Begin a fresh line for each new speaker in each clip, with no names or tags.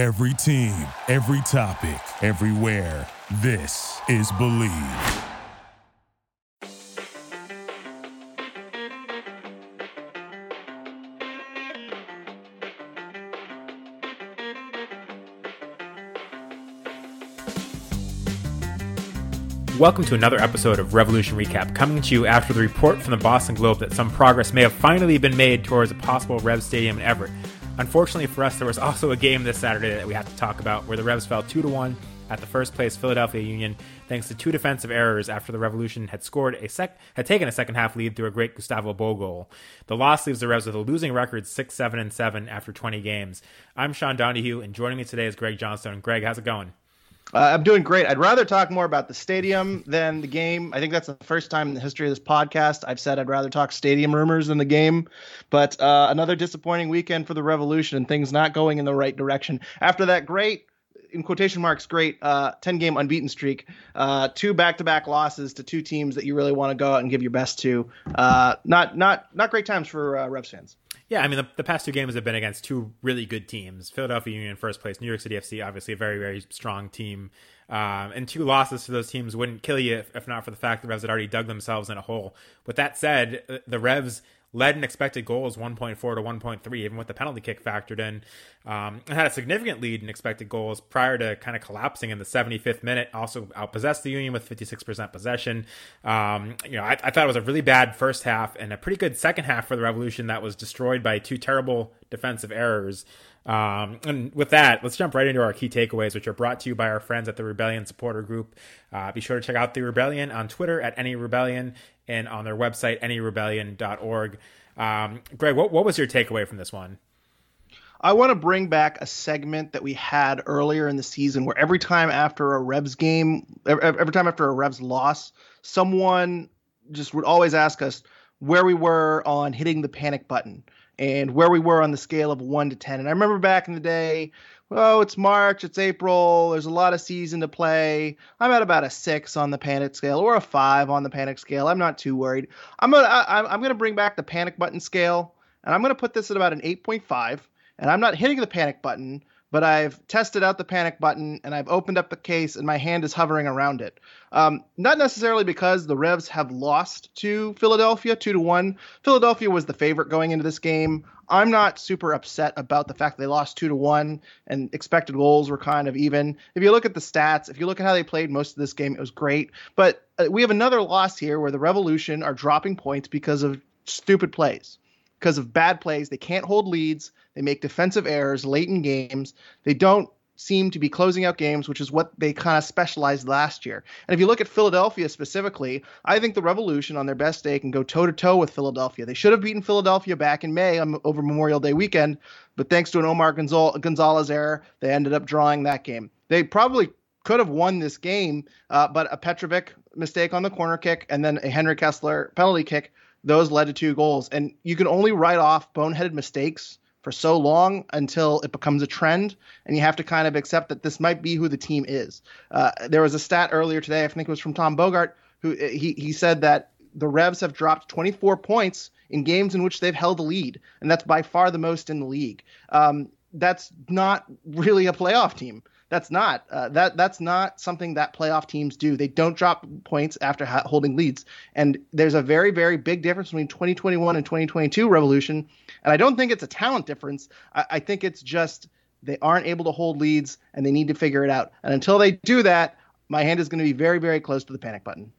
Every team, every topic, everywhere. This is Believe.
Welcome to another episode of Revolution Recap, coming to you after the report from the Boston Globe that some progress may have finally been made towards a possible Rev Stadium in Everett. Unfortunately for us, there was also a game this Saturday that we have to talk about where the Revs fell 2 to 1 at the first place Philadelphia Union thanks to two defensive errors after the Revolution had scored a sec had taken a second half lead through a great Gustavo Bou goal. The loss leaves the Revs with a losing record 6 7 and 7 after 20 games. I'm Sean Donahue and joining me today is Greg Johnstone. Greg, how's it going?
Uh, I'm doing great. I'd rather talk more about the stadium than the game. I think that's the first time in the history of this podcast I've said I'd rather talk stadium rumors than the game. But uh, another disappointing weekend for the Revolution and things not going in the right direction. After that great, in quotation marks, great uh, 10 game unbeaten streak, uh, two back to back losses to two teams that you really want to go out and give your best to. Uh, not not not great times for uh, Revs fans.
Yeah, I mean, the, the, past two games have been against two really good teams. Philadelphia Union first place, New York City FC, obviously a very, very strong team. Um, and two losses to those teams wouldn't kill you if, if, not for the fact the Revs had already dug themselves in a hole. With that said, uh, the Revs led in expected goals 1.4 to 1.3, even with the penalty kick factored in. Um, and had a significant lead in expected goals prior to kind of collapsing in the 75th minute. Also outpossessed the Union with 56% possession. Um, you know, I, I, thought it was a really bad first half and a pretty good second half for the Revolution that was destroyed by two terrible defensive errors. Um, and with that, let's jump right into our key takeaways, which are brought to you by our friends at the Rebellion Supporter Group. Uh, be sure to check out the Rebellion on Twitter at NERebellion and on their website, nerebellion.org. Um, Greg, what, what was your takeaway from this one?
I want to bring back a segment that we had earlier in the season where every time after a Revs game, every time after a Revs loss, someone just would always ask us where we were on hitting the panic button and where we were on the scale of 1 to 10. And I remember back in the day oh, it's March, it's April, there's a lot of season to play. I'm at about a six on the panic scale or a five on the panic scale. I'm not too worried. I'm gonna I, I'm gonna bring back the panic button scale, and I'm gonna put this at about an 8.5. And I'm not hitting the panic button, but I've tested out the panic button and I've opened up the case and my hand is hovering around it. Um, not necessarily because the Revs have lost to Philadelphia two to one. Philadelphia was the favorite going into this game. I'm not super upset about the fact they lost two to one and expected goals were kind of even. If you look at the stats, if you look at how they played most of this game, it was great. But uh, we have another loss here where the Revolution are dropping points because of stupid plays because of bad plays. They can't hold leads. They make defensive errors late in games. They don't seem to be closing out games, which is what they kind of specialized last year. And if you look at Philadelphia specifically, I think the Revolution on their best day can go toe to toe with Philadelphia. They should have beaten Philadelphia back in May um, over Memorial Day weekend, but thanks to an Omar Gonzalez error, they ended up drawing that game. They probably could have won this game, uh, but a Petrovic mistake on the corner kick and then a Henry Kessler penalty kick those led to two goals. And you can only write off boneheaded mistakes for so long until it becomes a trend, and you have to kind of accept that this might be who the team is. Uh, there was a stat earlier today, I think it was from Tom Bogert, who uh, he he said that the Revs have dropped 24 points in games in which they've held a lead, and that's by far the most in the league. Um, that's not really a playoff team. That's not uh, that that's not something that playoff teams do. They don't drop points after ha- holding leads, and there's a very very big difference between 2021 and 2022 Revolution. And I don't think it's a talent difference. I, I think it's just they aren't able to hold leads, and they need to figure it out. And until they do that, my hand is going to be very very close to the panic button.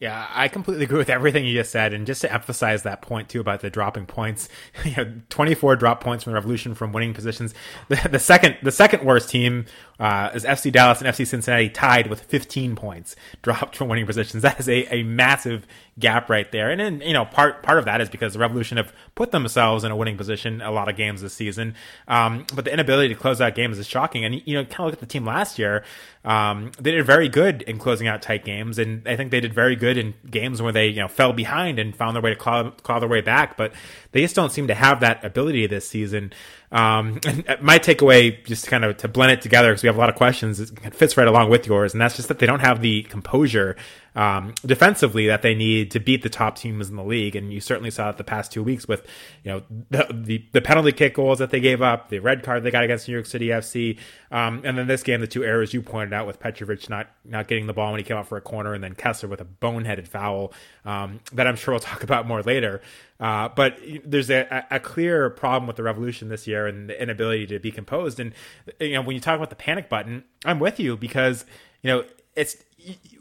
Yeah, I completely agree with everything you just said. And just to emphasize that point too about the dropping points, you know, 24 drop points from the Revolution from winning positions. The, the second, the second worst team uh, is FC Dallas and FC Cincinnati tied with 15 points dropped from winning positions. That is a, a massive gap right there. And then, you know, part part of that is because the Revolution have put themselves in a winning position a lot of games this season. Um, but the inability to close out games is shocking. And you know, kind of look at the team last year. Um, they did very good in closing out tight games, and I think they did very good in games where they you know fell behind and found their way to claw, claw their way back. But they just don't seem to have that ability this season. Um, and my takeaway, just kind of to blend it together, because we have a lot of questions, it fits right along with yours, and that's just that they don't have the composure um, defensively that they need to beat the top teams in the league. And you certainly saw it the past two weeks with, you know, the, the, the penalty kick goals that they gave up, the red card they got against New York City FC, um, and then this game, the two errors you pointed out with Petrovic not not getting the ball when he came out for a corner, and then Kessler with a boneheaded foul um, that I'm sure we'll talk about more later. Uh, but there's a, a, clear problem with the revolution this year and the inability to be composed. And you know, when you talk about the panic button, I'm with you because you know it's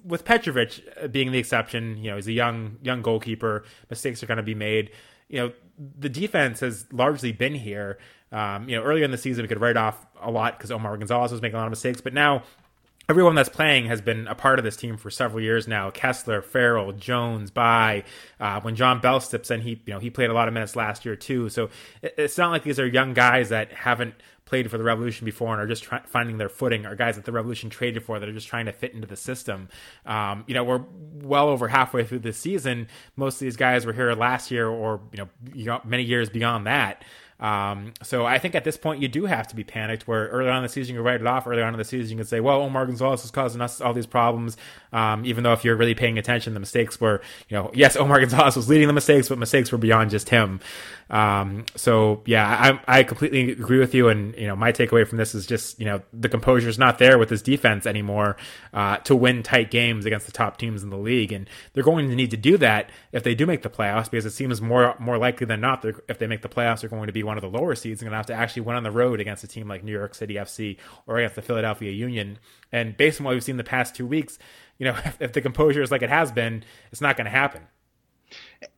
with Petrovic being the exception. You know, he's a young young goalkeeper. Mistakes are going to be made. You know, the defense has largely been here. Um, you know, earlier in the season, we could write off a lot because Omar Gonzalez was making a lot of mistakes, but now everyone that's playing has been a part of this team for several years now. Kessler, Farrell, Jones, Bye. Uh, when John Bell steps in, he you know he played a lot of minutes last year too. So it's not like these are young guys that haven't played for the Revolution before and are just try- finding their footing, or guys that the Revolution traded for that are just trying to fit into the system. Um, you know, we're well over halfway through the season. Most of these guys were here last year, or you know, many years beyond that. Um, so I think at this point you do have to be panicked. Where early on in the season you write it off. Early on in the season you can say, "Well, Omar Gonzalez is causing us all these problems." Um, even though if you're really paying attention, the mistakes were, you know, yes, Omar Gonzalez was leading the mistakes, but mistakes were beyond just him. Um, so yeah, I, I completely agree with you. And you know, my takeaway from this is just you know the composure is not there with this defense anymore uh, to win tight games against the top teams in the league, and they're going to need to do that if they do make the playoffs because it seems more more likely than not if they make the playoffs, they're going to be one of the lower seeds and going to have to actually win on the road against a team like New York City FC or against the Philadelphia Union. And based on what we've seen the past two weeks, you know, if, if the composure is like it has been, it's not going to happen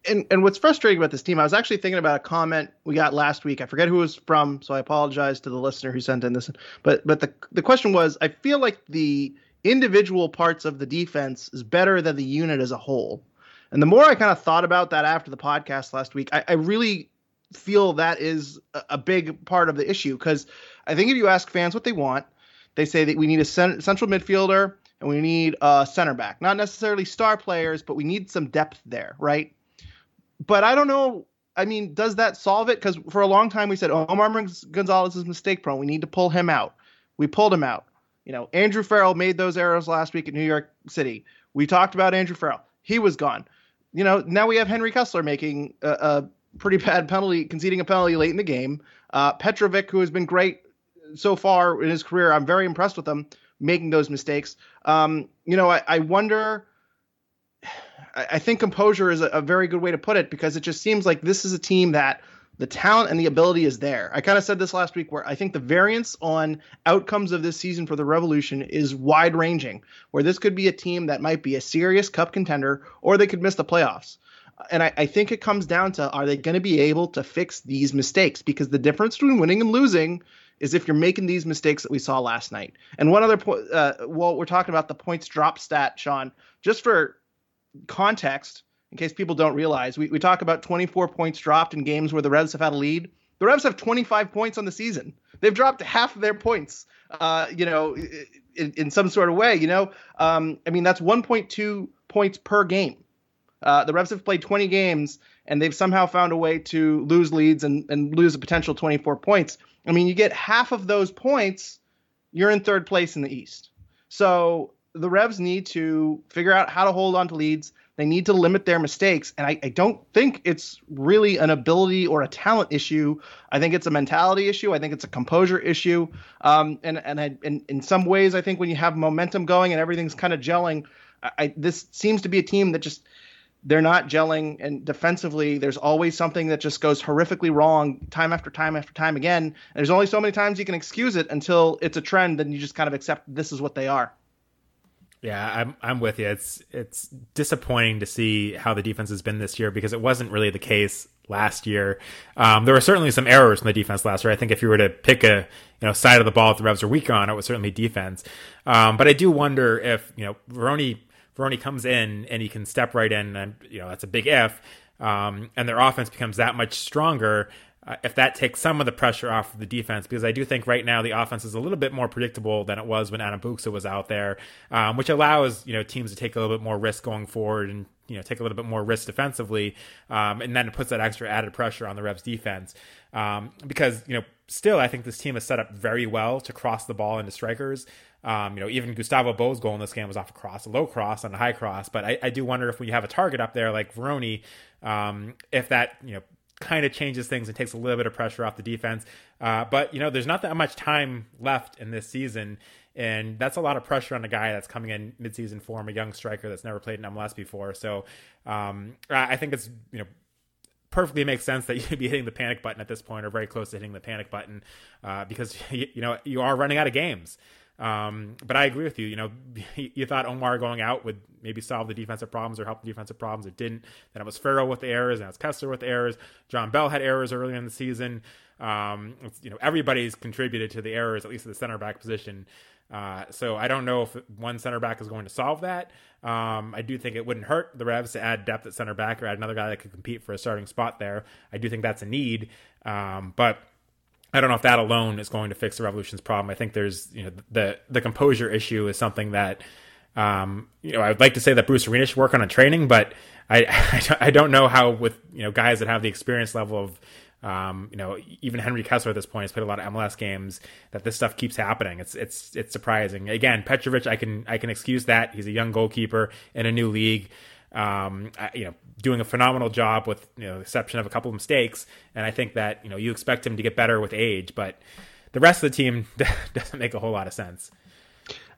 and and what's frustrating about this team, I was actually thinking about a comment we got last week. I forget who it was from, so I apologize to the listener who sent in this. But but the the question was, I feel like the individual parts of the defense is better than the unit as a whole. And the more I kind of thought about that after the podcast last week, I, I really feel that is a, big part of the issue because I think if you ask fans what they want, they say that we need a cent- central midfielder and we need a center back. Not necessarily star players, but we need some depth there, right? but I don't know. I mean, does that solve it? Because for a long time we said oh, Omar Gonzalez is mistake prone. We need to pull him out. We pulled him out. You know, Andrew Farrell made those errors last week at New York City. We talked about Andrew Farrell. He was gone. You know, now we have Henry Kessler making a, a pretty bad penalty, conceding a penalty late in the game. Uh, Petrovic, who has been great so far in his career, I'm very impressed with him making those mistakes. Um, you know, I, I wonder I think composure is a, a, very good way to put it because it just seems like this is a team that the talent and the ability is there. I kind of said this last week where I think the variance on outcomes of this season for the Revolution is wide ranging, where this could be a team that might be a serious cup contender or they could miss the playoffs. And I, I think it comes down to are they going to be able to fix these mistakes? Because the difference between winning and losing is if you're making these mistakes that we saw last night. And one other point, uh, well, we're talking about the points drop stat, Sean, just for context, in case people don't realize, we, we talk about 24 points dropped in games where the Revs have had a lead. The Revs have 25 points on the season. They've dropped half of their points, uh, you know, in, in, some sort of way, you know. Um, I mean, that's 1.2 points per game. Uh, the Revs have played 20 games, and they've somehow found a way to lose leads and, and lose a potential 24 points. I mean, you get half of those points, you're in third place in the East. So the Revs need to figure out how to hold on to leads. They need to limit their mistakes. And I, I, don't think it's really an ability or a talent issue. I think it's a mentality issue. I think it's a composure issue. Um, and and, I, in some ways, I think when you have momentum going and everything's kind of gelling, I, this seems to be a team that just they're not gelling. And defensively, there's always something that just goes horrifically wrong time after time after time again. And there's only so many times you can excuse it until it's a trend, then you just kind of accept this is what they are.
Yeah, I'm I'm with you. It's it's disappointing to see how the defense has been this year because it wasn't really the case last year. Um, there were certainly some errors in the defense last year. I think if you were to pick a you know side of the ball that the Revs are weak on, it was certainly defense. Um, but I do wonder if you know Varone Varone comes in and he can step right in, and you know that's a big if. Um, and their offense becomes that much stronger uh, if that takes some of the pressure off of the defense, because I do think right now the offense is a little bit more predictable than it was when Adam Buksa was out there, um, which allows you know teams to take a little bit more risk going forward and you know take a little bit more risk defensively, um, and then it puts that extra added pressure on the Revs defense um, because you know still, I think this team is set up very well to cross the ball into strikers. Um, you know, even Gustavo Bou's goal in this game was off a cross, a low cross and a high cross. But I, I do wonder if we have a target up there like Veroni, um, if that you know kind of changes things and takes a little bit of pressure off the defense. Uh, but you know, there's not that much time left in this season, and that's a lot of pressure on a guy that's coming in midseason form, a young striker that's never played in MLS before. So um, I think it's you know perfectly makes sense that you'd be hitting the panic button at this point or very close to hitting the panic button uh, because you, you, know you are running out of games. Um, but I agree with you. You know, you thought Omar going out would maybe solve the defensive problems or help the defensive problems. It didn't. Then it was Farrell with the errors, and it's Kessler with the errors. John Bell had errors early in the season. Um, you know, everybody's contributed to the errors, at least at the center back position. Uh, so I don't know if one center back is going to solve that. Um, I do think it wouldn't hurt the Revs to add depth at center back or add another guy that could compete for a starting spot there. I do think that's a need, um, but I don't know if that alone is going to fix the Revolution's problem. I think there's you know the the composure issue is something that um, you know I would like to say that Bruce Arena should work on a training, but I I don't know how with you know guys that have the experience level of um, you know, even Henry Kessler at this point has played a lot of MLS games. That this stuff keeps happening. It's it's it's surprising. Again, Petrovic, I can I can excuse that. He's a young goalkeeper in a new league. Um, you know, doing a phenomenal job with you know, the exception of a couple of mistakes. And I think that you know you expect him to get better with age, but the rest of the team doesn't make a whole lot of sense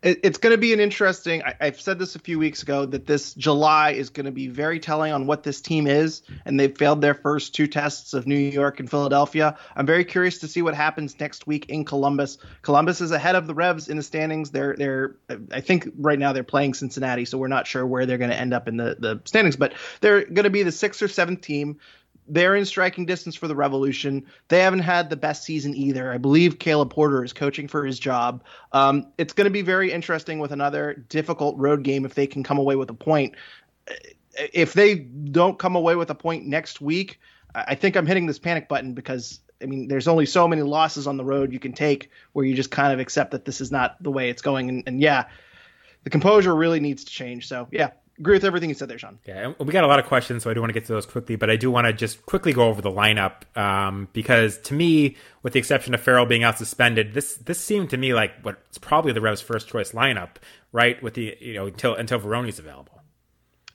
it's going to be an interesting. I, have said this a few weeks ago that this July is going to be very telling on what this team is, and they've failed their first two tests of New York and Philadelphia. I'm very curious to see what happens next week in Columbus. Columbus is ahead of the Revs in the standings. They're they're I think right now they're playing Cincinnati, so we're not sure where they're going to end up in the the standings, but they're going to be the sixth or seventh team. They're in striking distance for the Revolution. They haven't had the best season either. I believe Caleb Porter is coaching for his job. Um, it's going to be very interesting with another difficult road game if they can come away with a point. If they don't come away with a point next week, I think I'm hitting this panic button because I mean, there's only so many losses on the road you can take where you just kind of accept that this is not the way it's going. And, and yeah, the composure really needs to change. So yeah, agree with everything you said there, Sean.
Yeah, we got a lot of questions, so I do want to get to those quickly, but I do want to just quickly go over the lineup um, because to me, with the exception of Farrell being out suspended, this this seemed to me like what's probably the Revs' first choice lineup, right? With the you know until until Veroni's available.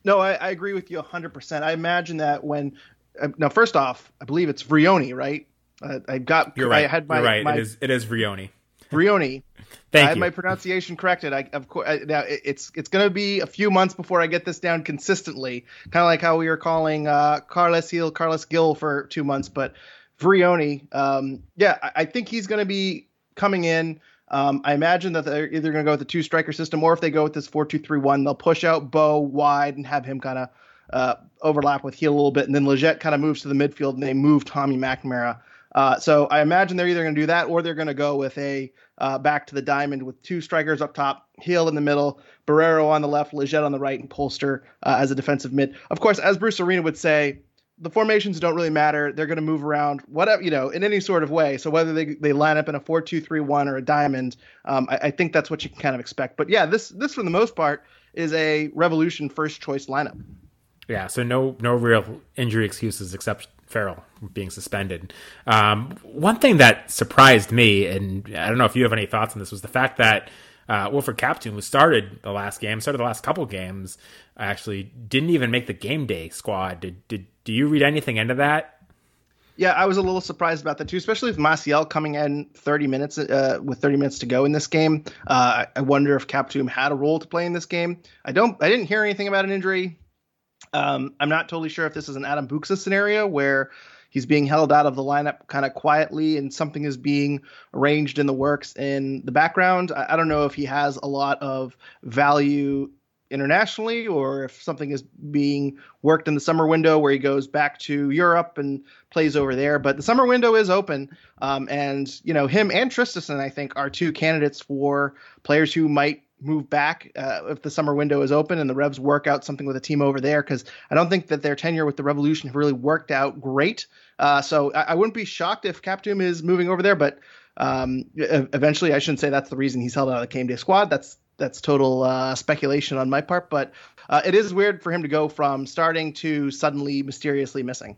No, I, I agree with you 100. percent I imagine that when uh, now, first off, I believe it's Vrioni, right? Uh, I got.
You're right.
I
had my, You're right. My, it is. It is Vrioni.
Vrioni.
Thank
I had my pronunciation corrected. I of course now it's it's going to be a few months before I get this down consistently. Kind of like how we were calling uh, Carles Gil, Carles Gil for two months, but Vrioni, um, yeah, I, I think he's going to be coming in. Um, I imagine that they're either going to go with the two striker system, or if they go with this four two three one, they'll push out Bou wide and have him kind of uh, overlap with Gil a little bit, and then Lletget kind of moves to the midfield and they move Tommy McNamara uh, so I imagine they're either going to do that or they're going to go with a uh, back to the diamond with two strikers up top, Hill in the middle, Borrero on the left, Lletget on the right, and Polster uh, as a defensive mid. Of course, as Bruce Arena would say, the formations don't really matter. They're going to move around, whatever you know, in any sort of way. So whether they, they line up in a four-two-three-one or a diamond, um, I, I think that's what you can kind of expect. But yeah, this this for the most part is a revolution first choice lineup.
Yeah, so no no real injury excuses except Farrell being suspended. Um, one thing that surprised me, and I don't know if you have any thoughts on this, was the fact that uh, Wilfred Kaptoum, who started the last game, started the last couple games, actually didn't even make the game day squad. Did, did do you read anything into that?
Yeah, I was a little surprised about that too, especially with Maciel coming in 30 minutes uh, with 30 minutes to go in this game. Uh, I wonder if Kaptoum had a role to play in this game. I don't. I didn't hear anything about an injury. Um, I'm not totally sure if this is an Adam Buksa scenario where he's being held out of the lineup kind of quietly and something is being arranged in the works in the background. I, I don't know if he has a lot of value internationally or if something is being worked in the summer window where he goes back to Europe and plays over there. But the summer window is open. Um, and, you know, him and Traustason, I think, are two candidates for players who might move back uh, if the summer window is open and the Revs work out something with a team over there because I don't think that their tenure with the Revolution have really worked out great. Uh, so I, I, wouldn't be shocked if Kaptoum is moving over there, but um, eventually I shouldn't say that's the reason he's held out of the game day squad. That's that's total uh, speculation on my part, but uh, it is weird for him to go from starting to suddenly mysteriously missing.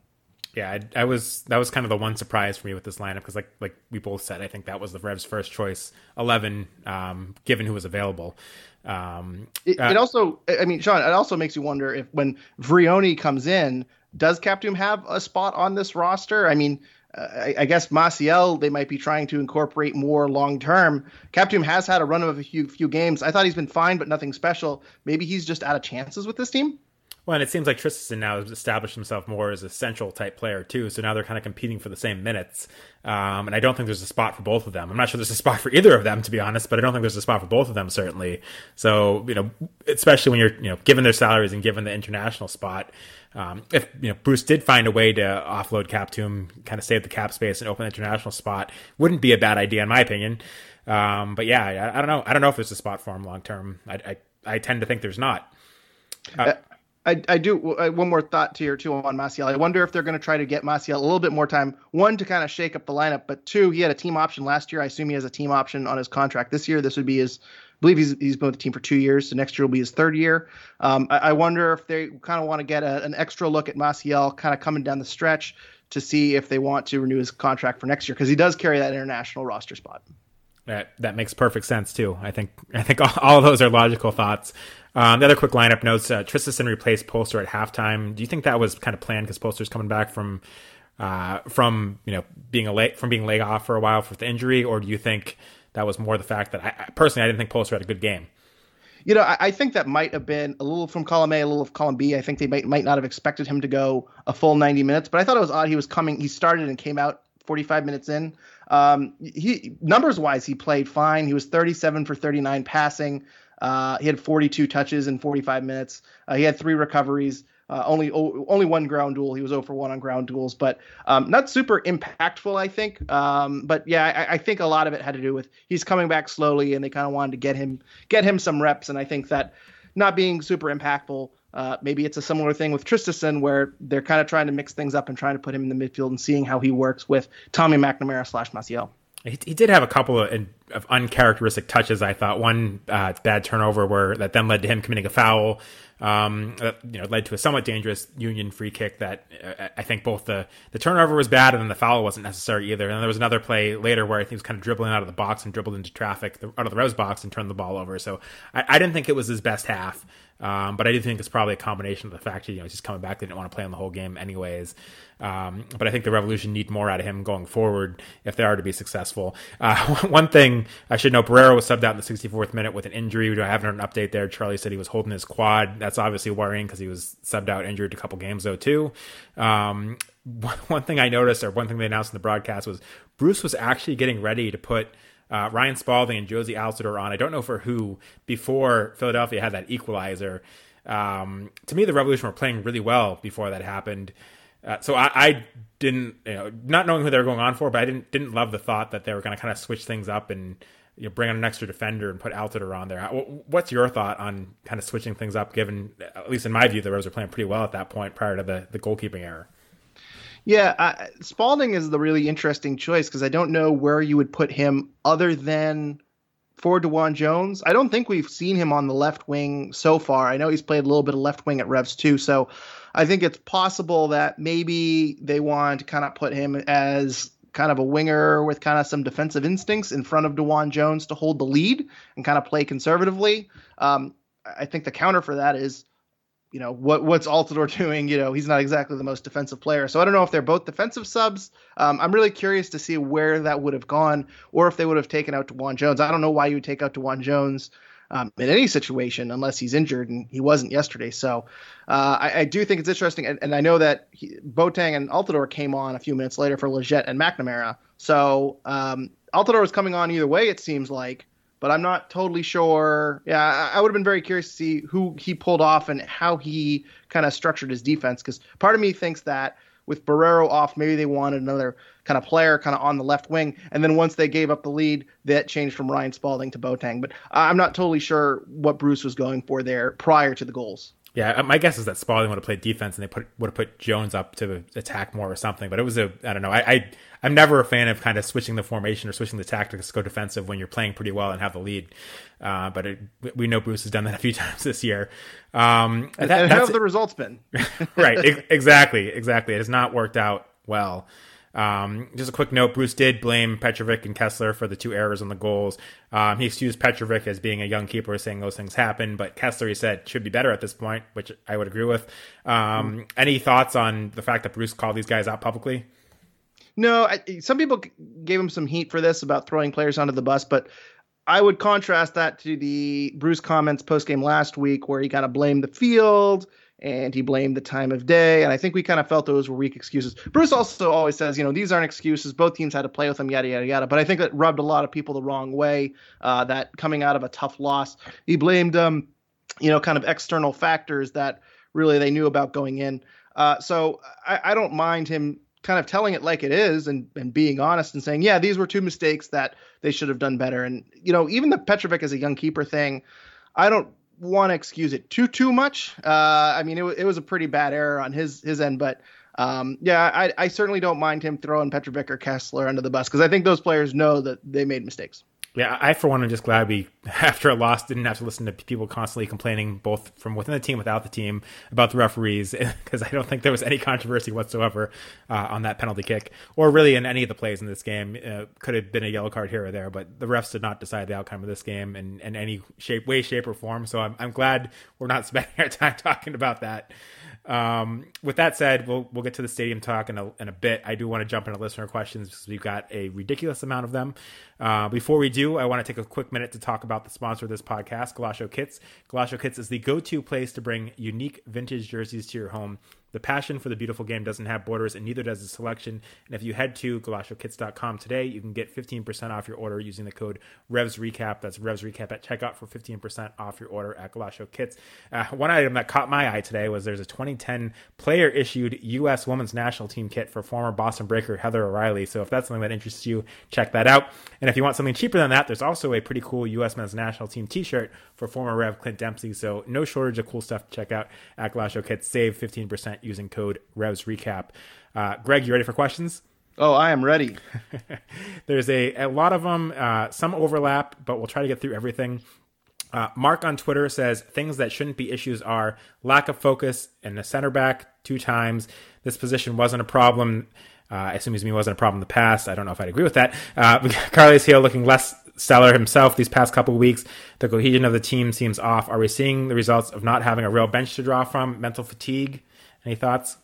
Yeah, I, I, was that was kind of the one surprise for me with this lineup because like like we both said, I think that was the Revs' first choice eleven, um, given who was available.
Um, it, uh, it, also, I mean, Sean, it also makes you wonder if when Vrioni comes in, does Kaptoum have a spot on this roster? I mean, uh, I, I, guess Maciel they might be trying to incorporate more long term. Kaptoum has had a run of a few few games. I thought he's been fine, but nothing special. Maybe he's just out of chances with this team.
Well, and it seems like Traustason now has established himself more as a central type player too. So now they're kind of competing for the same minutes. Um, and I don't think there's a spot for both of them. I'm not sure there's a spot for either of them, to be honest. But I don't think there's a spot for both of them certainly. So you know, especially when you're you know given their salaries and given the international spot. Um, if you know Bruce did find a way to offload Kaptoum, kind of save the cap space and open the international spot, wouldn't be a bad idea in my opinion. Um, but yeah, I, I, don't know. I don't know if there's a spot for him long term. I, I, I tend to think there's not.
Uh, I, I do one more thought to your two on Maciel. I wonder if they're going to try to get Maciel a little bit more time. One to kind of shake up the lineup, but two, he had a team option last year. I assume he has a team option on his contract this year. This would be his. I believe he's he's been with the team for two years, so next year will be his third year. Um, I, I, wonder if they kind of want to get a, an extra look at Maciel, kind of coming down the stretch to see if they want to renew his contract for next year because he does carry that international roster spot.
That that makes perfect sense too. I think I think all, all those are logical thoughts. Um, the other quick lineup notes: uh, Traustason replaced Polster at halftime. Do you think that was kind of planned because Polster's coming back from uh, from you know being a leg from being laid off for a while for the injury, or do you think that was more the fact that I, personally I didn't think Polster had a good game?
You know, I, I, think that might have been a little from column A, a little of column B. I think they might might not have expected him to go a full 90 minutes, but I thought it was odd. He was coming, he started and came out 45 minutes in. Um, he numbers wise, he played fine. He was 37 for 39 passing. Uh, he had 42 touches in 45 minutes. Uh, he had three recoveries. Uh, only only one ground duel. He was over one on ground duels, but um, not super impactful, I think. Um, but yeah, I, I, think a lot of it had to do with he's coming back slowly, and they kind of wanted to get him get him some reps. And I think that not being super impactful, uh, maybe it's a similar thing with Traustason, where they're kind of trying to mix things up and trying to put him in the midfield and seeing how he works with Tommy McNamara slash Maciel.
He, he, did have a couple of, of uncharacteristic touches. I thought one uh, bad turnover where that then led to him committing a foul. Um, that, you know, led to a somewhat dangerous Union free kick that uh, I think both the, the turnover was bad and then the foul wasn't necessary either. And then there was another play later where I think he was kind of dribbling out of the box and dribbled into traffic out of the Rose box and turned the ball over. So I, I didn't think it was his best half. Um, but I do think it's probably a combination of the fact that you know he's just coming back. They didn't want to play on the whole game anyways. Um, but I think the Revolution need more out of him going forward if they are to be successful. Uh, one thing I should know: Borrero was subbed out in the 64th minute with an injury. I haven't heard an update there. Charlie said he was holding his quad. That's obviously worrying because he was subbed out injured a couple games though too. Um, one thing I noticed, or one thing they announced in the broadcast, was Bruce was actually getting ready to put uh, Ryan Spaulding and Jozy Altidore on. I don't know for who before Philadelphia had that equalizer. Um, to me, the Revolution were playing really well before that happened. Uh, so I, I, didn't, you know, not knowing who they were going on for, but I didn't didn't love the thought that they were going to kind of switch things up and you know, bring on an extra defender and put Altidore on there. What's your thought on kind of switching things up? Given, at least in my view, the Revs were playing pretty well at that point prior to the the goalkeeping error.
Yeah, uh, Spaulding is the really interesting choice because I don't know where you would put him other than for DeJuan Jones. I don't think we've seen him on the left wing so far. I know he's played a little bit of left wing at Revs too, so I think it's possible that maybe they want to kind of put him as kind of a winger with kind of some defensive instincts in front of DeJuan Jones to hold the lead and kind of play conservatively. Um, I think the counter for that is you know what what's Altidore doing? You know he's not exactly the most defensive player, so I don't know if they're both defensive subs. Um, I'm really curious to see where that would have gone, or if they would have taken out DeJuan Jones. I don't know why you would take out DeJuan Jones um, in any situation unless he's injured, and he wasn't yesterday. So uh, I, I, do think it's interesting, and, and I know that he, Boateng and Altidore came on a few minutes later for Lletget and McNamara. So um, Altidore was coming on either way, it seems like but I'm not totally sure. Yeah, I, I would have been very curious to see who he pulled off and how he kind of structured his defense. Because part of me thinks that with Borrero off, maybe they wanted another kind of player kind of on the left wing. And then once they gave up the lead, that changed from Ryan Spaulding to Boateng. But I'm not totally sure what Bruce was going for there prior to the goals.
Yeah, my guess is that Spaulding would have played defense and they put would have put Jones up to attack more or something. But it was a I don't know. I, I I'm never a fan of kind of switching the formation or switching the tactics to go defensive when you're playing pretty well and have the lead. Uh, but it, we know Bruce has done that a few times this year. Um,
and, that, and how have the results been?
right, exactly, exactly. It has not worked out well. Um, just a quick note: Bruce did blame Petrovic and Kessler for the two errors on the goals. Um, he excused Petrovic as being a young keeper, saying those things happen, but Kessler he said should be better at this point, which I would agree with. Um, any thoughts on the fact that Bruce called these guys out publicly?
No, I, some people gave him some heat for this about throwing players onto the bus, but I would contrast that to the Bruce comments post game last week, where he kind of blamed the field and he blamed the time of day. And I think we kind of felt those were weak excuses. Bruce also always says, you know, these aren't excuses. Both teams had to play with them, yada, yada, yada. But I think that rubbed a lot of people the wrong way, uh, that coming out of a tough loss, he blamed, um, you know, kind of external factors that really they knew about going in. Uh, so I, I don't mind him kind of telling it like it is and, and being honest and saying, yeah, these were two mistakes that they should have done better. And, you know, even the Petrovic as a young keeper thing, I don't want to excuse it too too much. Uh, I mean, it, it was a pretty bad error on his his end, but um, yeah, I, I certainly don't mind him throwing Petrovic or Kessler under the bus because I think those players know that they made mistakes.
Yeah, I for one am just glad we, after a loss, didn't have to listen to people constantly complaining, both from within the team, without the team, about the referees, because I don't think there was any controversy whatsoever uh, on that penalty kick, or really in any of the plays in this game. Uh, could have been a yellow card here or there, but the refs did not decide the outcome of this game in, in any shape, way, shape, or form. So I'm, I'm glad we're not spending our time talking about that. Um, with that said, we'll we'll get to the stadium talk in a, in a bit. I do want to jump into listener questions because we've got a ridiculous amount of them. Uh, before we do, I want to take a quick minute to talk about the sponsor of this podcast, Golaco Kits. Golaco Kits is the go-to place to bring unique vintage jerseys to your home the passion for the beautiful game doesn't have borders, and neither does the selection. And if you head to golacokits.com today, you can get 15% off your order using the code RevsRecap. That's RevsRecap at checkout for 15% off your order at Golaco Kits. Uh, one item that caught my eye today was there's a 2010 player issued U.S. Women's National Team kit for former Boston Breaker Heather O'Reilly. So if that's something that interests you, check that out. And if you want something cheaper than that, there's also a pretty cool U.S. Men's National Team t shirt for former Rev Clint Dempsey. So no shortage of cool stuff to check out at Golaco Kits. Save 15% using code Revs Recap. Uh, Greg, you ready for questions?
Oh, I am ready.
There's a, a lot of them, uh, some overlap, but we'll try to get through everything. Uh, Mark on Twitter says things that shouldn't be issues are lack of focus in the center back two times. This position wasn't a problem. Uh, I assume he wasn't a problem in the past. I don't know if I'd agree with that. Uh, Carles Gil looking less stellar himself these past couple weeks. The cohesion of the team seems off. Are we seeing the results of not having a real bench to draw from? Mental fatigue? Any thoughts?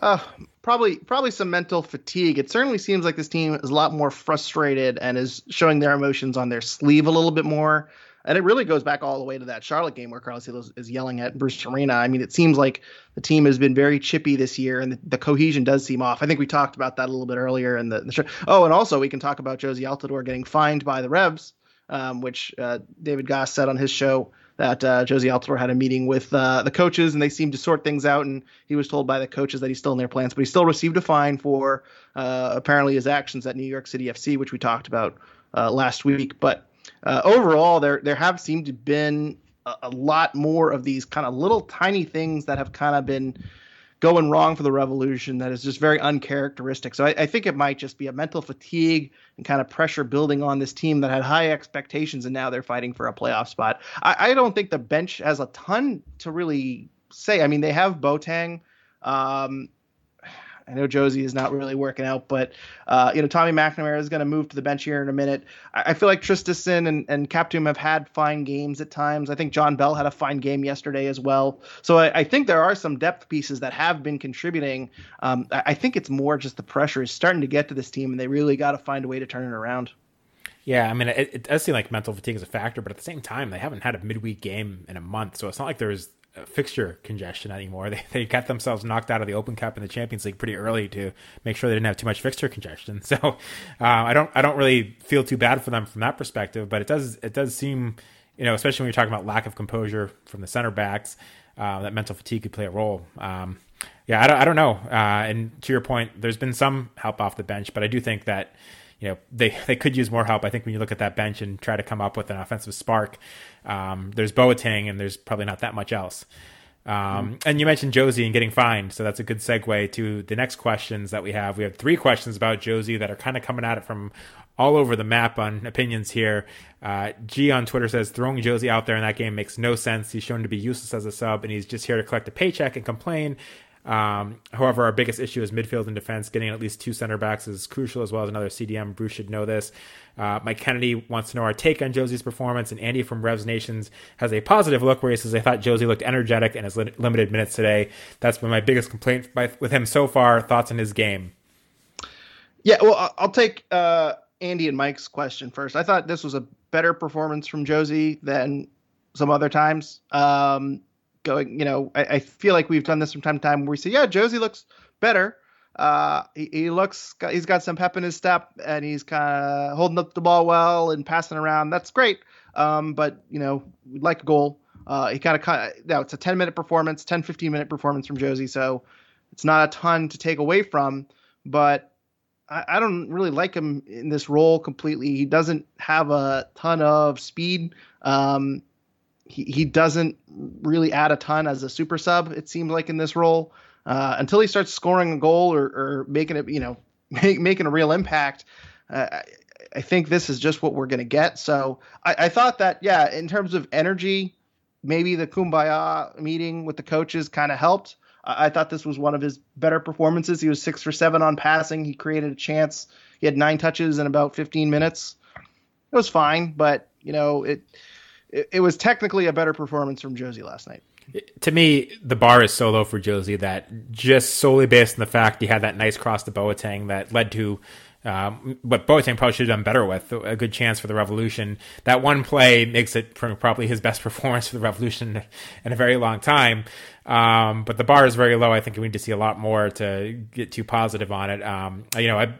Uh, probably probably some mental fatigue. It certainly seems like this team is a lot more frustrated and is showing their emotions on their sleeve a little bit more. And it really goes back all the way to that Charlotte game where Carlos is, is yelling at Bruce Arena. I mean, it seems like the team has been very chippy this year, and the, the cohesion does seem off. I think we talked about that a little bit earlier in the, the show. Oh, and also we can talk about Jozy Altidore getting fined by the Revs, um, which uh, David Goss said on his show that uh, Jozy Altidore had a meeting with uh, the coaches and they seemed to sort things out. And he was told by the coaches that he's still in their plans, but he still received a fine for uh, apparently his actions at New York City FC, which we talked about uh, last week. But uh, overall, there there have seemed to been a, a lot more of these kind of little tiny things that have kind of been going wrong for the Revolution that is just very uncharacteristic. So I, I, think it might just be a mental fatigue and kind of pressure building on this team that had high expectations and now they're fighting for a playoff spot. I, I don't think the bench has a ton to really say. I mean, they have Boateng. Um, I know Jozy is not really working out, but uh, you know Tommy McNamara is going to move to the bench here in a minute. I, I feel like Traustason and, and Kaptoum have had fine games at times. I think John Bell had a fine game yesterday as well. So I, I think there are some depth pieces that have been contributing. Um, I, I think it's more just the pressure is starting to get to this team, and they really got to find a way to turn it around.
Yeah, I mean, it, it, does seem like mental fatigue is a factor, but at the same time, they haven't had a midweek game in a month, so it's not like there's fixture congestion anymore. They they got themselves knocked out of the Open Cup and the Champions League pretty early to make sure they didn't have too much fixture congestion. So uh, I don't I don't really feel too bad for them from that perspective. But it does it does seem you know especially when you're talking about lack of composure from the center backs uh, that mental fatigue could play a role. Um, yeah, I don't I don't know. Uh, and to your point, there's been some help off the bench, but I do think that you know they they could use more help. I think when you look at that bench and try to come up with an offensive spark, um, there's Boateng and there's probably not that much else. Um, and you mentioned Jozy and getting fined, so that's a good segue to the next questions that we have. We have three questions about Jozy that are kind of coming at it from all over the map on opinions here. Uh, G on Twitter says throwing Jozy out there in that game makes no sense. He's shown to be useless as a sub, and he's just here to collect a paycheck and complain. Um, however, our biggest issue is midfield and defense. Getting at least two center backs is crucial, as well as another CDM. Bruce should know this. Uh, Mike Kennedy wants to know our take on Jozy's performance, and Andy from Revs Nations has a positive look where he says, "I thought Jozy looked energetic in his li- limited minutes today. That's been my biggest complaint by, with him so far. Thoughts on his game?"
Yeah, well, I'll take uh, Andy and Mike's question first. I thought this was a better performance from Jozy than some other times. Um, going, you know, I, I, feel like we've done this from time to time where we say, yeah, Jozy looks better. Uh, he, he, looks, he's got some pep in his step and he's kind of holding up the ball well and passing around. That's great. Um, but you know, we'd like a goal. Uh, he kind of, now it's a 10 minute performance, 10, 15 minute performance from Jozy. So it's not a ton to take away from, but I, I don't really like him in this role completely. He doesn't have a ton of speed. Um, he, he doesn't really add a ton as a super sub. It seems like in this role uh, until he starts scoring a goal or, or making it, you know, make, making a real impact. Uh, I, I think this is just what we're going to get. So I, I, thought that, yeah, in terms of energy, maybe the Kumbaya meeting with the coaches kind of helped. I, I thought this was one of his better performances. He was six for seven on passing. He created a chance. He had nine touches in about 15 minutes. It was fine, but you know it it, it was technically a better performance from Jozy last night.
To me, the bar is so low for Jozy that just solely based on the fact he had that nice cross to Boateng that led to um, what Boateng probably should have done better with a good chance for the Revolution. That one play makes it probably his best performance for the Revolution in a very long time. Um, but the bar is very low. I think we need to see a lot more to get too positive on it. Um, you know, I,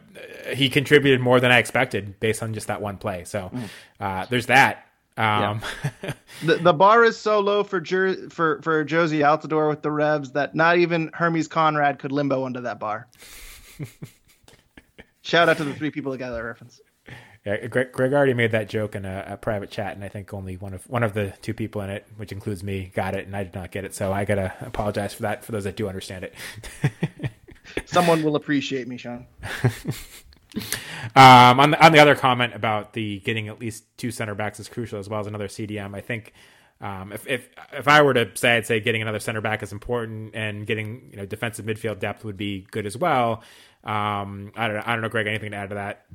he contributed more than I expected based on just that one play. So mm. uh, there's that. Um,
yeah. the the bar is so low for Jer- for for Jozy Altidore with the Revs that not even Hermes Conrad could limbo under that bar. Shout out to the three people that got that reference.
Yeah, Greg, Greg already made that joke in a, a, private chat, and I think only one of one of the two people in it, which includes me, got it, and I did not get it. So I gotta apologize for that for those that do understand it.
Someone will appreciate me, Sean.
Um, on the on the other comment about the getting at least two center backs is crucial as well as another CDM. I think um, if if if I were to say, I'd say getting another center back is important, and getting you know defensive midfield depth would be good as well. Um, I don't know, I don't know, Greg. Anything to add to that?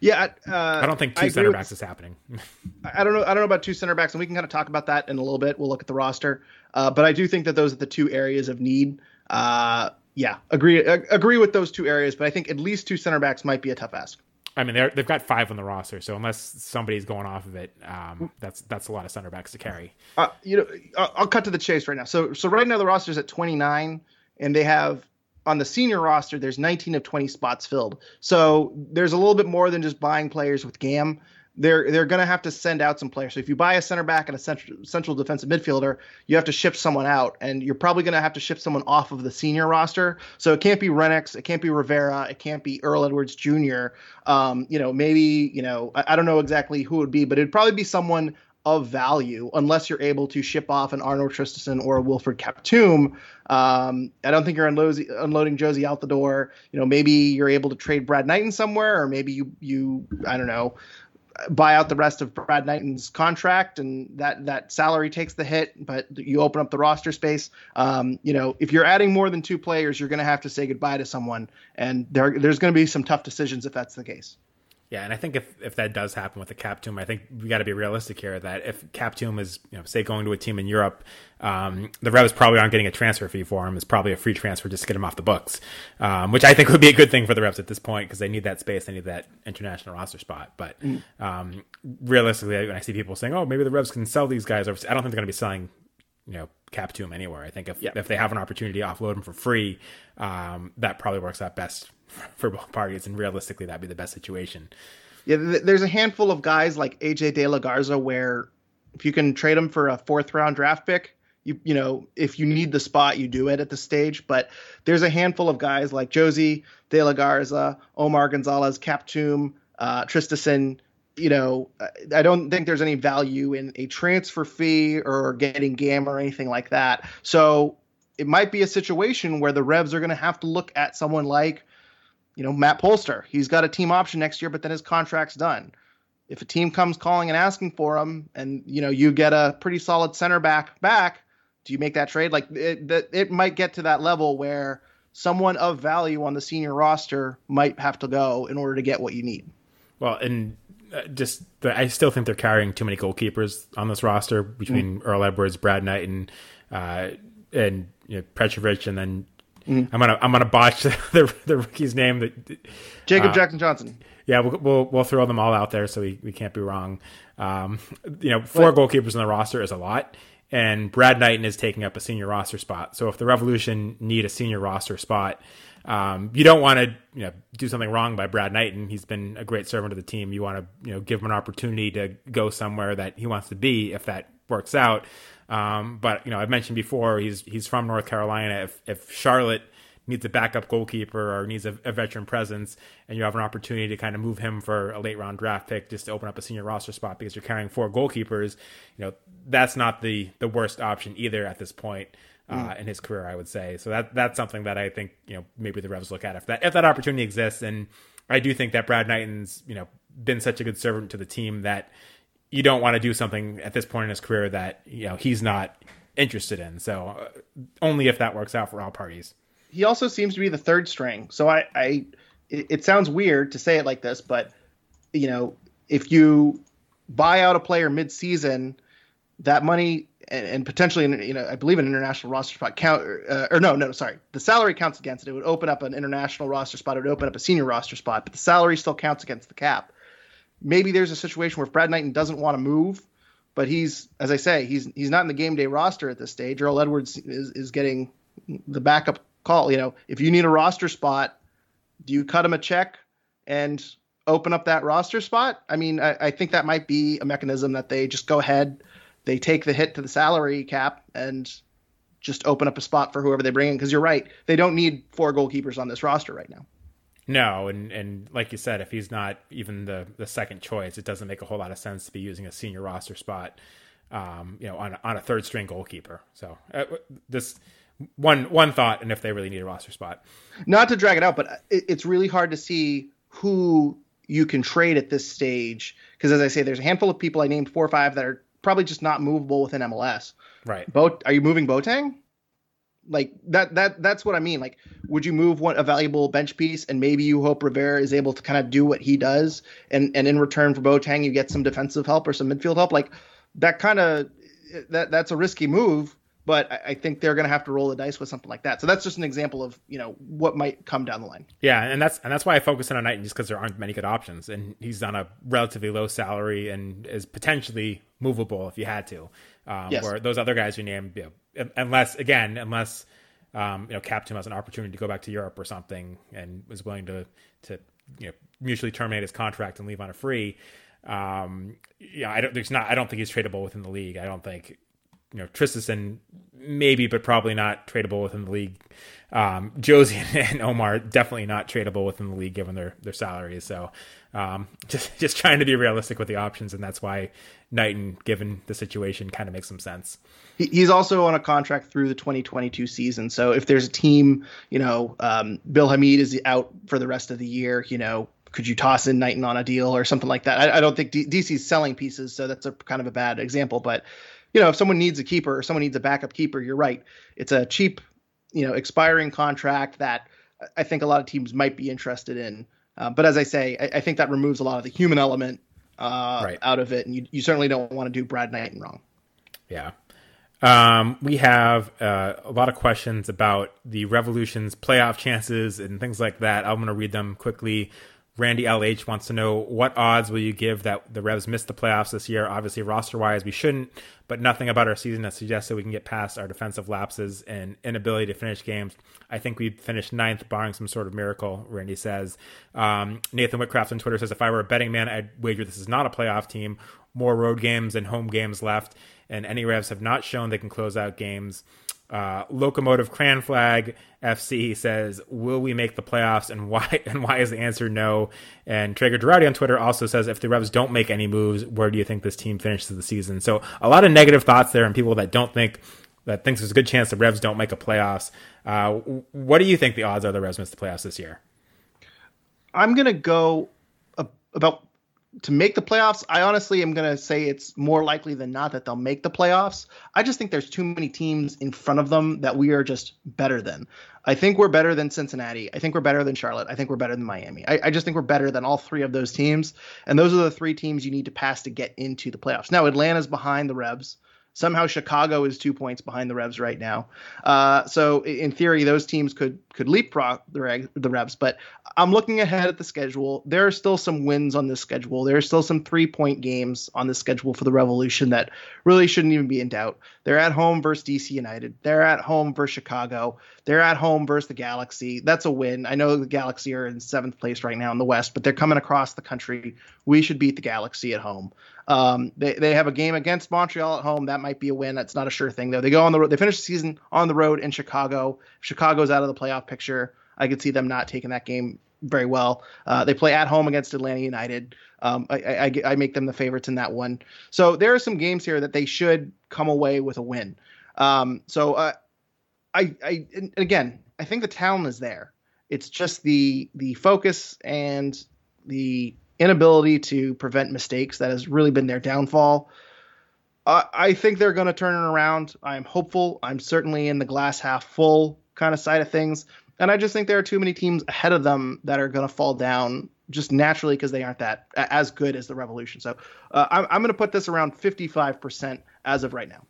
Yeah, uh,
I don't think two center backs is happening.
I don't know. I don't know about two center backs, and we can kind of talk about that in a little bit. We'll look at the roster, uh, but I do think that those are the two areas of need. Uh, yeah, agree agree with those two areas, but I think at least two center backs might be a tough ask.
I mean, they've got five on the roster, so unless somebody's going off of it, um, that's that's a lot of center backs to carry.
Uh, you know, I'll cut to the chase right now. So so right now the roster is at 29, and they have on the senior roster there's 19 of 20 spots filled. So there's a little bit more than just buying players with GAM they're they're going to have to send out some players. So if you buy a center back and a central, central defensive midfielder, you have to ship someone out, and you're probably going to have to ship someone off of the senior roster. So it can't be Rennicks, it can't be Rivera, it can't be Earl Edwards Jr. Um, you know, maybe you know I, I don't know exactly who it would be, but it'd probably be someone of value unless you're able to ship off an Arnold Traustason or a Wilfred Kaptoum. Um, I don't think you're unloading, unloading Jozy out the door. You know, maybe you're able to trade Brad Knighton somewhere, or maybe you you I don't know buy out the rest of Brad Knighton's contract, and that that salary takes the hit, but you open up the roster space. Um, you know, if you're adding more than two players, you're going to have to say goodbye to someone, and there there's going to be some tough decisions if that's the case.
Yeah, and I think if, if that does happen with the Kaptoum, I think we got to be realistic here that if Kaptoum is, you know, say going to a team in Europe, um, the Revs probably aren't getting a transfer fee for him. It's probably a free transfer just to get him off the books, um, which I think would be a good thing for the Revs at this point because they need that space, they need that international roster spot. But um, realistically, when I see people saying, "Oh, maybe the Revs can sell these guys," I don't think they're going to be selling, you know, Kaptoum anywhere. I think if if they have an opportunity to offload him for free, um, that probably works out best for both parties, and realistically, that'd be the best situation.
Yeah, there's a handful of guys like AJ De La Garza where if you can trade them for a fourth round draft pick, you you know if you need the spot, you do it at the stage. But there's a handful of guys like Jozy De La Garza, Omar Gonzalez, Kaptoum, uh, Traustason, you know, I don't think there's any value in a transfer fee or getting GAM or anything like that. So it might be a situation where the Revs are going to have to look at someone like, you know, Matt Polster. He's got a team option next year, but then his contract's done. If a team comes calling and asking for him, and you know you get a pretty solid center back back, do you make that trade? Like it, it might get to that level where someone of value on the senior roster might have to go in order to get what you need.
Well, and uh, just the, I still think they're carrying too many goalkeepers on this roster between mm. Earl Edwards, Brad Knight, and uh, and you know, Petrovic, and then mm. I'm gonna I'm gonna botch the, the, the rookie's name that
Jacob uh, Jackson Johnson.
Yeah, we'll, we'll, we'll throw them all out there so we, we can't be wrong. Um, you know, four but, goalkeepers on the roster is a lot, and Brad Knighton is taking up a senior roster spot. So if the Revolution need a senior roster spot, um, you don't want to you know do something wrong by Brad Knighton. He's been a great servant of the team. You want to you know give him an opportunity to go somewhere that he wants to be if that works out. Um, but you know I've mentioned before he's he's from North Carolina. If if Charlotte needs a backup goalkeeper or needs a, a, veteran presence, and you have an opportunity to kind of move him for a late round draft pick just to open up a senior roster spot because you're carrying four goalkeepers, you know that's not the the worst option either at this point uh, mm. in his career, I would say. So that that's something that I think you know maybe the Revs look at if that if that opportunity exists, and I do think that Brad Knighton's you know been such a good servant to the team that you don't want to do something at this point in his career that you know he's not interested in. So uh, only if that works out for all parties.
He also seems to be the third string. So I, I it, it sounds weird to say it like this, but you know if you buy out a player mid-season, that money and, and, potentially, you know, I believe an international roster spot count, uh, or no, no, sorry, the salary counts against it. It would open up an international roster spot. It would open up a senior roster spot, but the salary still counts against the cap. Maybe there's a situation where Brad Knighton doesn't want to move, but he's, as I say, he's he's not in the game day roster at this stage. Earl Edwards is is getting the backup call. You know, if you need a roster spot, do you cut him a check and open up that roster spot? I mean, I, I think that might be a mechanism that they just go ahead they take the hit to the salary cap and just open up a spot for whoever they bring in. Because you're right, they don't need four goalkeepers on this roster right now.
No, and and like you said, if he's not even the the second choice, it doesn't make a whole lot of sense to be using a senior roster spot, um, you know, on on a third string goalkeeper. So uh, this one one thought, and if they really need a roster spot,
not to drag it out, but it, it's really hard to see who you can trade at this stage because, as I say, there's a handful of people I named four or five that are probably just not movable within MLS.
Right.
Boat are you moving Boateng? Like that that that's what I mean. Like, would you move one a valuable bench piece and maybe you hope Rivera is able to kind of do what he does and and in return for Boateng you get some defensive help or some midfield help? Like that kind of that that's a risky move but I, I think they're going to have to roll the dice with something like that. So that's just an example of you know what might come down the line.
Yeah, and that's and that's why I focus in on Knighton just because there aren't many good options, and he's on a relatively low salary and is potentially movable if you had to. Um, yes. Where those other guys you name, you know, unless again, unless um, you know Kaptoum has an opportunity to go back to Europe or something and was willing to to you know mutually terminate his contract and leave on a free. Um, yeah, I don't. There's not. I don't think he's tradable within the league. I don't think you know Traustason maybe, but probably not tradable within the league. Um, Jozy and Omar definitely not tradable within the league given their their salaries. So um, just just trying to be realistic with the options, and that's why Knighton, given the situation, kind of makes some sense.
He's also on a contract through the 2022 season. So if there's a team, you know, um, Bill Hamid is out for the rest of the year, you know, could you toss in Knighton on a deal or something like that? I, I don't think D- DC's selling pieces, so that's a kind of a bad example. But you know, if someone needs a keeper or someone needs a backup keeper, you're right. It's a cheap, you know, expiring contract that I think a lot of teams might be interested in. Uh, but as I say, I, I, think that removes a lot of the human element uh, right. out of it, and you, you certainly don't want to do Brad Knighton wrong.
Yeah. Um, we have uh, a lot of questions about the Revolution's playoff chances and things like that. I'm going to read them quickly. Randy LH wants to know what odds will you give that the Revs missed the playoffs this year? Obviously, roster wise, we shouldn't, but nothing about our season that suggests that we can get past our defensive lapses and inability to finish games. I think we'd finish ninth, barring some sort of miracle, Randy says. Um, Nathan Whitcraft on Twitter says, If I were a betting man, I'd wager this is not a playoff team. More road games and home games left, and any Revs have not shown they can close out games. Uh, Locomotive Cran Flag FC says, "Will we make the playoffs?" and why? And why is the answer no? And Traeger Girardi on Twitter also says, "If the Revs don't make any moves, where do you think this team finishes the season?" So a lot of negative thoughts there, and people that don't think that thinks there's a good chance the Revs don't make a playoffs. Uh, what do you think the odds are the Revs miss the playoffs this year?
I'm gonna go about to make the playoffs, I honestly am going to say it's more likely than not that they'll make the playoffs. I just think there's too many teams in front of them that we are just better than. I think we're better than Cincinnati. I think we're better than Charlotte. I think we're better than Miami. I, I just think we're better than all three of those teams. And those are the three teams you need to pass to get into the playoffs. Now, Atlanta's behind the Revs. Somehow Chicago is two points behind the Revs right now. Uh, so in theory, those teams could could leapfrog the, Reg, the Revs. But I'm looking ahead at the schedule. There are still some wins on this schedule. There are still some three point games on the schedule for the Revolution that really shouldn't even be in doubt. They're at home versus DC United. They're at home versus Chicago. They're at home versus the Galaxy. That's a win. I know the Galaxy are in seventh place right now in the West, but they're coming across the country. We should beat the Galaxy at home. Um, they, they have a game against Montreal at home. That might be a win. That's not a sure thing though. They go on the road. They finish the season on the road in Chicago. Chicago's out of the playoff picture. I could see them not taking that game very well. Uh, they play at home against Atlanta United. Um, I, I, I, make them the favorites in that one. So there are some games here that they should come away with a win. Um, so uh, I, I again, I think the talent is there. It's just the the focus and the inability to prevent mistakes that has really been their downfall. I think they're going to turn it around. I'm hopeful. I'm certainly in the glass half full kind of side of things. And I just think there are too many teams ahead of them that are going to fall down just naturally because they aren't that as good as the Revolution. So uh, I'm, I'm going to put this around 55% as of right now.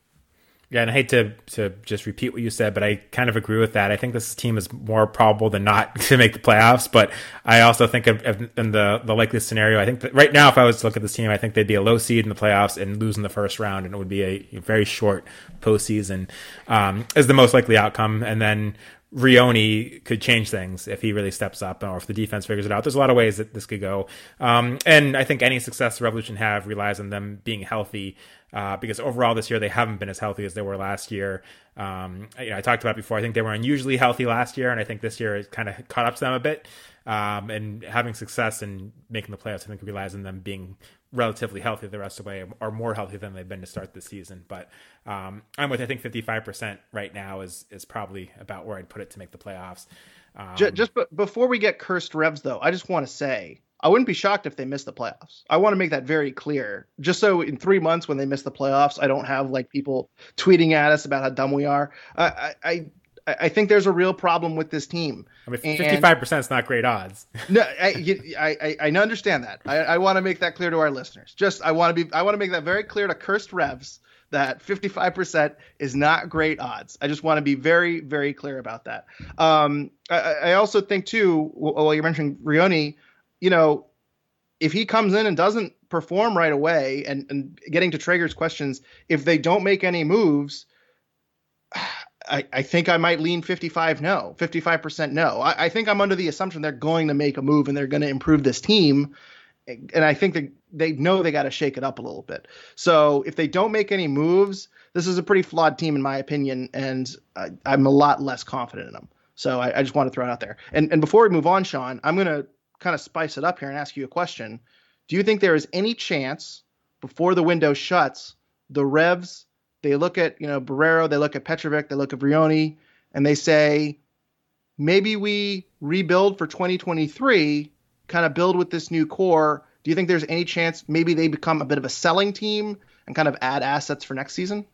Yeah, and I hate to to just repeat what you said, but I kind of agree with that. I think this team is more probable than not to make the playoffs, but I also think of, of, in the the likeliest scenario, I think that right now, if I was to look at this team, I think they'd be a low seed in the playoffs and lose in the first round, and it would be a, very short postseason um, is the most likely outcome. And then Vrioni could change things if he really steps up or if the defense figures it out. There's a lot of ways that this could go. Um, and I think any success the Revolution have relies on them being healthy uh, because overall this year they haven't been as healthy as they were last year. Um, you know, I talked about before, I think they were unusually healthy last year, and I think this year it kind of caught up to them a bit. Um, and having success and making the playoffs, I think relies on them being relatively healthy the rest of the way, or more healthy than they've been to start the season. But um, I'm with I think 55% right now is is probably about where I'd put it to make the playoffs.
Um, just, just b- before we get cursed Revs, though, I just want to say I wouldn't be shocked if they missed the playoffs. I want to make that very clear, just so in three months when they miss the playoffs, I don't have like people tweeting at us about how dumb we are. I, I, I think there's a real problem with this team.
I mean, fifty-five percent is not great odds.
no, I, I, I, understand that. I, I want to make that clear to our listeners. Just, I want to be, I want to make that very clear to cursed revs that fifty-five percent is not great odds. I just want to be very, very clear about that. Um, I, I also think too, while you're mentioning Vrioni, you know, if he comes in and doesn't perform right away, and and getting to Traeger's questions, if they don't make any moves I, I think I might lean 55 no, 55% no. I, I think I'm under the assumption they're going to make a move and they're going to improve this team. And I think that they know they got to shake it up a little bit. So if they don't make any moves, this is a pretty flawed team in my opinion, and I, am a lot less confident in them. So I, I just want to throw it out there. And and before we move on, Sean, I'm going to kind of spice it up here and ask you a question. Do you think there is any chance before the window shuts, the Revs they look at you know Borrero, they look at Petrovic, they look at Vrioni, and they say maybe we rebuild for 2023, kind of build with this new core. Do you think there's any chance maybe they become a bit of a selling team and kind of add assets for next season?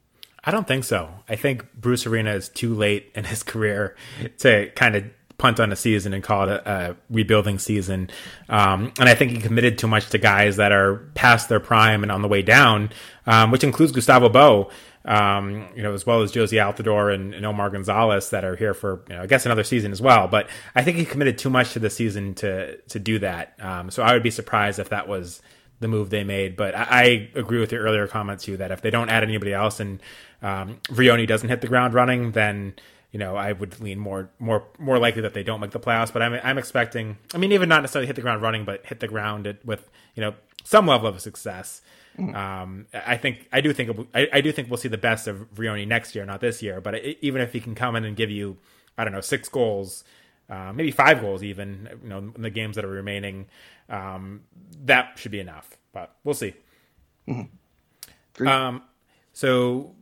I don't think so. I think Bruce Arena is too late in his career to kind of punt on a season and call it a, a rebuilding season. Um, and I think he committed too much to guys that are past their prime and on the way down, um, which includes Gustavo Bou um, you know, as well as Jozy Altidore and, and, Omar Gonzalez that are here for, you know, I guess another season as well. But I think he committed too much to the season to to do that. Um, so I would be surprised if that was the move they made. But I, I agree with your earlier comments, too, that if they don't add anybody else and um, Vrioni doesn't hit the ground running, then you know, I would lean more more more likely that they don't make the playoffs. But I'm I'm expecting. I mean, even not necessarily hit the ground running, but hit the ground with you know some level of success. Mm. Um, I think I do think I, I, do think we'll see the best of Vrioni next year, not this year. But even if he can come in and give you, I don't know, six goals, uh, maybe five goals, even you know, in the games that are remaining, um, that should be enough. But we'll see. Mm-hmm. Um, so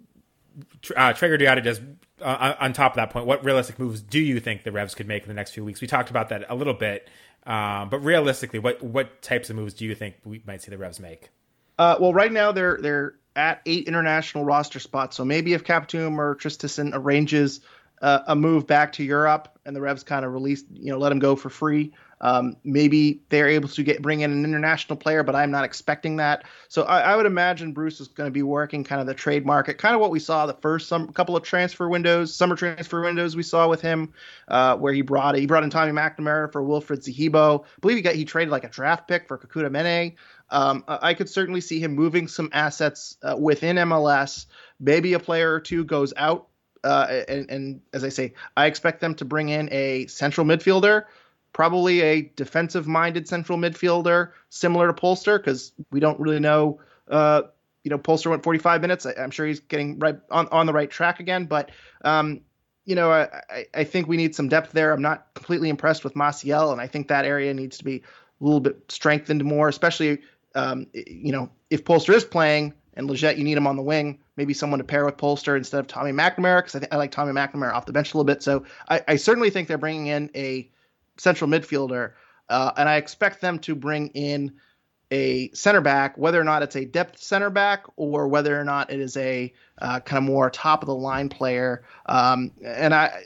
uh, Traeger Diata just uh, on top of that point, what realistic moves do you think the Revs could make in the next few weeks? We talked about that a little bit, um, but realistically, what what types of moves do you think we might see the Revs make?
Uh, well, right now they're they're at eight international roster spots, so maybe if Kaptoum or Traustason arranges uh, a move back to Europe and the Revs kind of release, you know, let him go for free. Um, maybe they're able to get bring in an international player, but I'm not expecting that. So I, I would imagine Bruce is going to be working kind of the trade market, kind of what we saw the first some couple of transfer windows, summer transfer windows we saw with him, uh, where he brought he brought in Tommy McNamara for Wilfried Zahibo. I believe he got he traded like a draft pick for Kekuta Manneh. Um, I could certainly see him moving some assets uh, within MLS. Maybe a player or two goes out uh, and, and, as I say, I expect them to bring in a central midfielder probably a defensive minded central midfielder similar to Polster because we don't really know. Uh, you know, Polster went 45 minutes. I, am sure he's getting right on, on the right track again, but um, you know, I, I think we need some depth there. I'm not completely impressed with Maciel, and I think that area needs to be a little bit strengthened more, especially um, you know, if Polster is playing and Lletget, you need him on the wing, maybe someone to pair with Polster instead of Tommy McNamara, because I, th- I like Tommy McNamara off the bench a little bit. So I, I certainly think they're bringing in a central midfielder, uh, and I expect them to bring in a center back, whether or not it's a depth center back or whether or not it is a uh, kind of more top of the line player. Um, and I,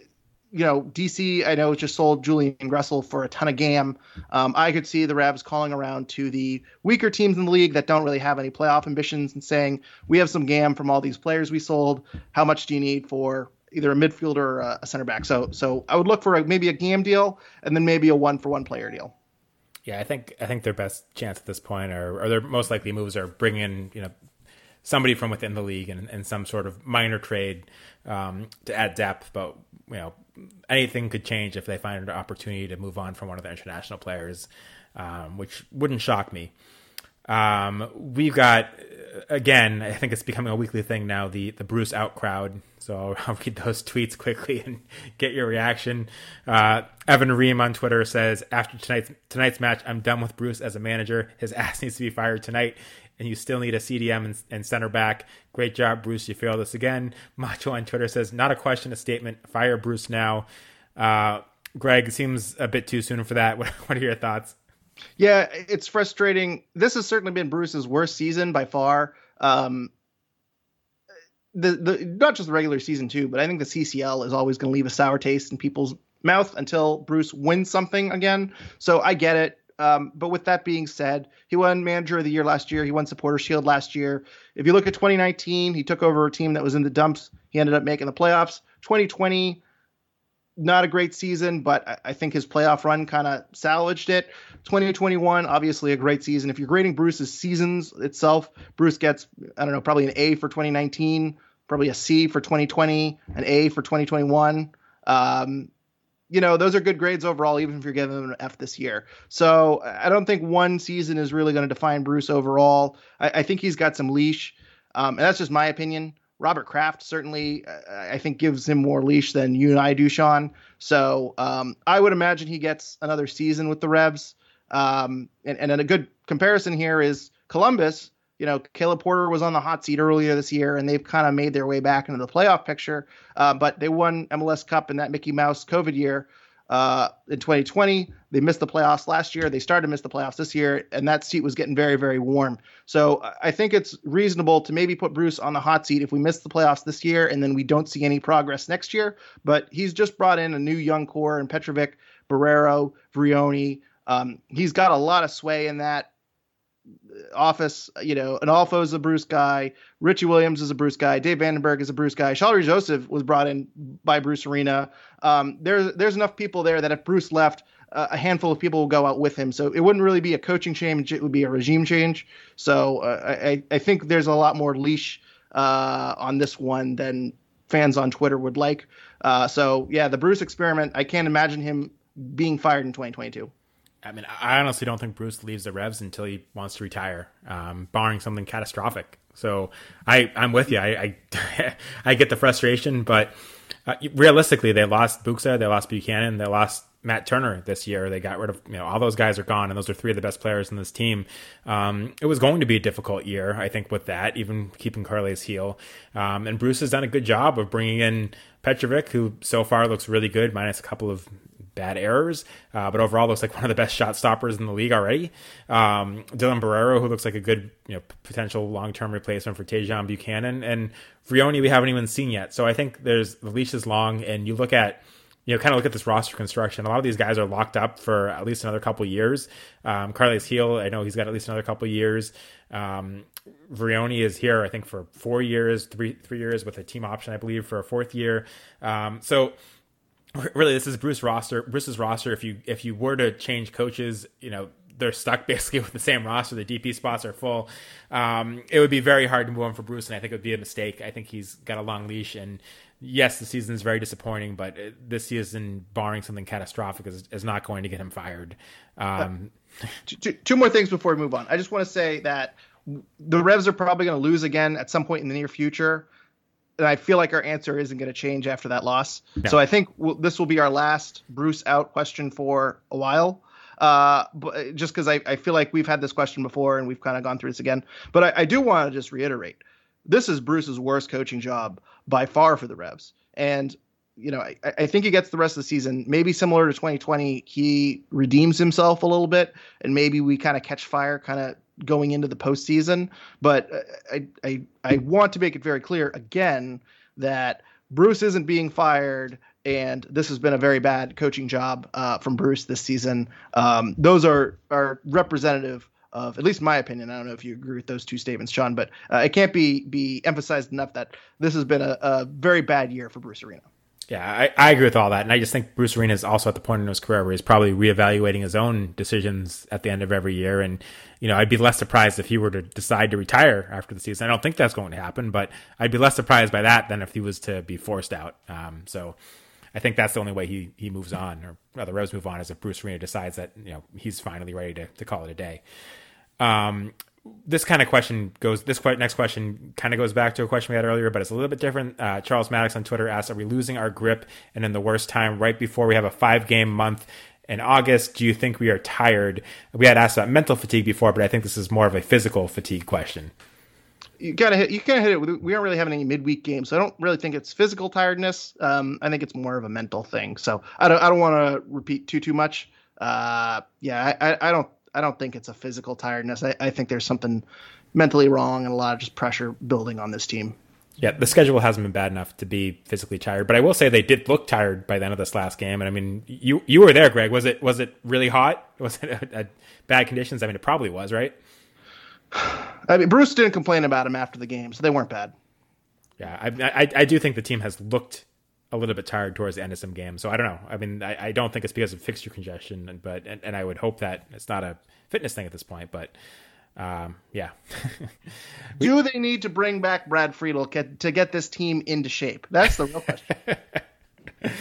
you know, DC, I know just sold Julian Gressel for a ton of GAM. Um, I could see the Revs calling around to the weaker teams in the league that don't really have any playoff ambitions and saying, we have some GAM from all these players we sold. How much do you need for either a midfielder or a center back. So so I would look for a, maybe a GAM deal and then maybe a one for one player deal.
Yeah, I think I think their best chance at this point, or, or their most likely moves, are bringing in you know somebody from within the league and, and some sort of minor trade um, to add depth. But you know anything could change if they find an opportunity to move on from one of their international players, um, which wouldn't shock me. Um, we've got again, I think it's becoming a weekly thing now. The the Bruce out crowd. So I'll read those tweets quickly and get your reaction. Uh, Evan Ream on Twitter says, "After tonight's tonight's match, I'm done with Bruce as a manager. His ass needs to be fired tonight." And you still need a CDM and, and center back. Great job, Bruce. You failed us again. Macho on Twitter says, "Not a question, a statement. Fire Bruce now." Uh, Greg seems a bit too soon for that. What, what are your thoughts?
Yeah, it's frustrating. This has certainly been Bruce's worst season by far. Um, the the not just the regular season too, but I think the CCL is always going to leave a sour taste in people's mouth until Bruce wins something again. So I get it. Um, but with that being said, he won Manager of the Year last year. He won Supporter Shield last year. If you look at 2019, he took over a team that was in the dumps. He ended up making the playoffs. 2020, not a great season, but I think his playoff run kind of salvaged it. 2021, obviously a great season. If you're grading Bruce's seasons itself, Bruce gets, I don't know, probably an A for 2019, probably a C for 2020, an A for 2021. Um, you know, those are good grades overall, even if you're giving him an F this year. So I don't think one season is really going to define Bruce overall. I, I, think he's got some leash, um, and that's just my opinion. Robert Kraft certainly, uh, I think, gives him more leash than you and I do, Sean. So um, I would imagine he gets another season with the Revs. Um, and, and a good comparison here is Columbus. You know, Caleb Porter was on the hot seat earlier this year, and they've kind of made their way back into the playoff picture. Uh, but they won MLS Cup in that Mickey Mouse COVID year uh, in 2020. They missed the playoffs last year. They started to miss the playoffs this year, and that seat was getting very, very warm. So I think it's reasonable to maybe put Bruce on the hot seat if we miss the playoffs this year and then we don't see any progress next year. But he's just brought in a new young core in Petrovic, Borrero, Vrioni. Um, he's got a lot of sway in that office, you know, Onalfo is a Bruce guy, Richie Williams is a Bruce guy, Dave van den Bergh is a Bruce guy, Shalrie Joseph was brought in by Bruce Arena. Um, there's there's enough people there that if Bruce left, uh, a handful of people will go out with him. So it wouldn't really be a coaching change; it would be a regime change. So uh, I I think there's a lot more leash uh, on this one than fans on Twitter would like. Uh, so yeah, the Bruce experiment. I can't imagine him being fired in 2022.
I mean, I honestly don't think Bruce leaves the Revs until he wants to retire, um, barring something catastrophic. So I, I'm with you. I, I, I get the frustration, but uh, realistically, they lost Buksa, they lost Buchanan, they lost Matt Turner this year. They got rid of, you know, all those guys are gone, and those are three of the best players in this team. Um, it was going to be a difficult year, I think, with that, even keeping Carles Gil. Um, and Bruce has done a good job of bringing in Petrovic, who so far looks really good, minus a couple of bad errors, uh, but overall looks like one of the best shot stoppers in the league already. Um, Dylan Borrero, who looks like a good you know potential long term replacement for Tajon Buchanan, and Vrioni we haven't even seen yet. So I think there's the leash is long, and you look at you know, kind of look at this roster construction. A lot of these guys are locked up for at least another couple years. Um, Carles Gil, I know he's got at least another couple years. Um, Vrioni is here, I think, for four years, three three years with a team option, I believe, for a fourth year. Um, so really this is Bruce roster Bruce's roster. If you if you were to change coaches you know they're stuck basically with the same roster. The DP spots are full. Um, it would be very hard to move on for Bruce and I think it would be a mistake. I think he's got a long leash and yes the season is very disappointing but this season barring something catastrophic is, is not going to get him fired. Um,
two, two more things before we move on. I just want to say that the Revs are probably going to lose again at some point in the near future and I feel like our answer isn't going to change after that loss. No. So I think we'll, this will be our last Bruce out question for a while. Uh, but just because I, I feel like we've had this question before and we've kind of gone through this again. But I, I do want to just reiterate this is Bruce's worst coaching job by far for the Revs. And you know, I, I, think he gets the rest of the season. Maybe similar to 2020, he redeems himself a little bit, and maybe we kind of catch fire, kind of going into the postseason. But I, I, I want to make it very clear again that Bruce isn't being fired, and this has been a very bad coaching job uh, from Bruce this season. Um, those are are representative of at least my opinion. I don't know if you agree with those two statements, Sean, but uh, it can't be be emphasized enough that this has been a, a very bad year for Bruce Arena.
Yeah, I, I, agree with all that, and I just think Bruce Arena is also at the point in his career where he's probably reevaluating his own decisions at the end of every year. And you know, I'd be less surprised if he were to decide to retire after the season. I don't think that's going to happen, but I'd be less surprised by that than if he was to be forced out. Um, so I think that's the only way he he moves on, or, the Revs move on, is if Bruce Arena decides that you know he's finally ready to to call it a day. Um, this kind of question goes. This next question kind of goes back to a question we had earlier, but it's a little bit different. Uh, Charles Maddox on Twitter asks, "Are we losing our grip and in the worst time right before we have a five game month?" In August, do you think we are tired? We had asked about mental fatigue before, but I think this is more of a physical fatigue question.
You gotta hit. You gotta hit it. We aren't really having any midweek games, so I don't really think it's physical tiredness. Um, I think it's more of a mental thing. So I don't. I don't want to repeat too too much. Uh, yeah, I, I don't I don't think it's a physical tiredness. I, I think there's something mentally wrong and a lot of just pressure building on this team.
Yeah, the schedule hasn't been bad enough to be physically tired, but I will say they did look tired by the end of this last game. And I mean, you you were there, Greg. Was it was it really hot? Was it a, a bad conditions? I mean, it probably was, right?
I mean, Bruce didn't complain about him after the game, so they weren't bad.
Yeah, I, I, I do think the team has looked a little bit tired towards the end of some games. So I don't know. I mean, I, I don't think it's because of fixture congestion, but and, and, I would hope that it's not a fitness thing at this point. But um, yeah.
we, Do they need to bring back Brad Friedel to get this team into shape? That's the real question.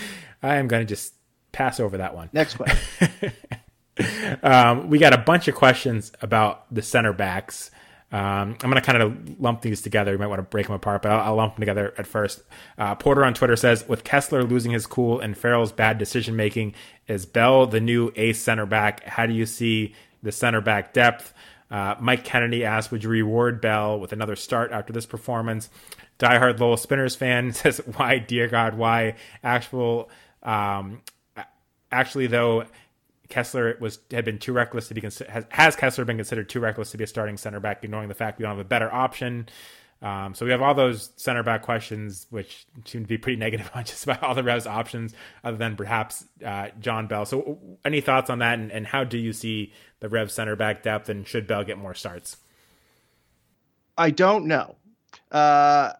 I am going to just pass over that one.
Next question.
um, we got a bunch of questions about the center backs. Um, I'm going to kind of lump these together. You might want to break them apart, but I'll, I'll lump them together at first. Uh, Porter on Twitter says, with Kessler losing his cool and Farrell's bad decision making, is Bell the new ace center back? How do you see the center back depth? Uh, Mike Kennedy asked, would you reward Bell with another start after this performance? Diehard Lowell Spinners fan says, why, dear God, why? Actual, um, actually, though, Kessler was had been too reckless to be has, has Kessler been considered too reckless to be a starting center back, ignoring the fact we don't have a better option. Um, so we have all those center back questions, which seem to be pretty negative on just about all the Revs options, other than perhaps uh, John Bell. So any thoughts on that, and, and how do you see the Revs center back depth, and should Bell get more starts?
I don't know. Uh,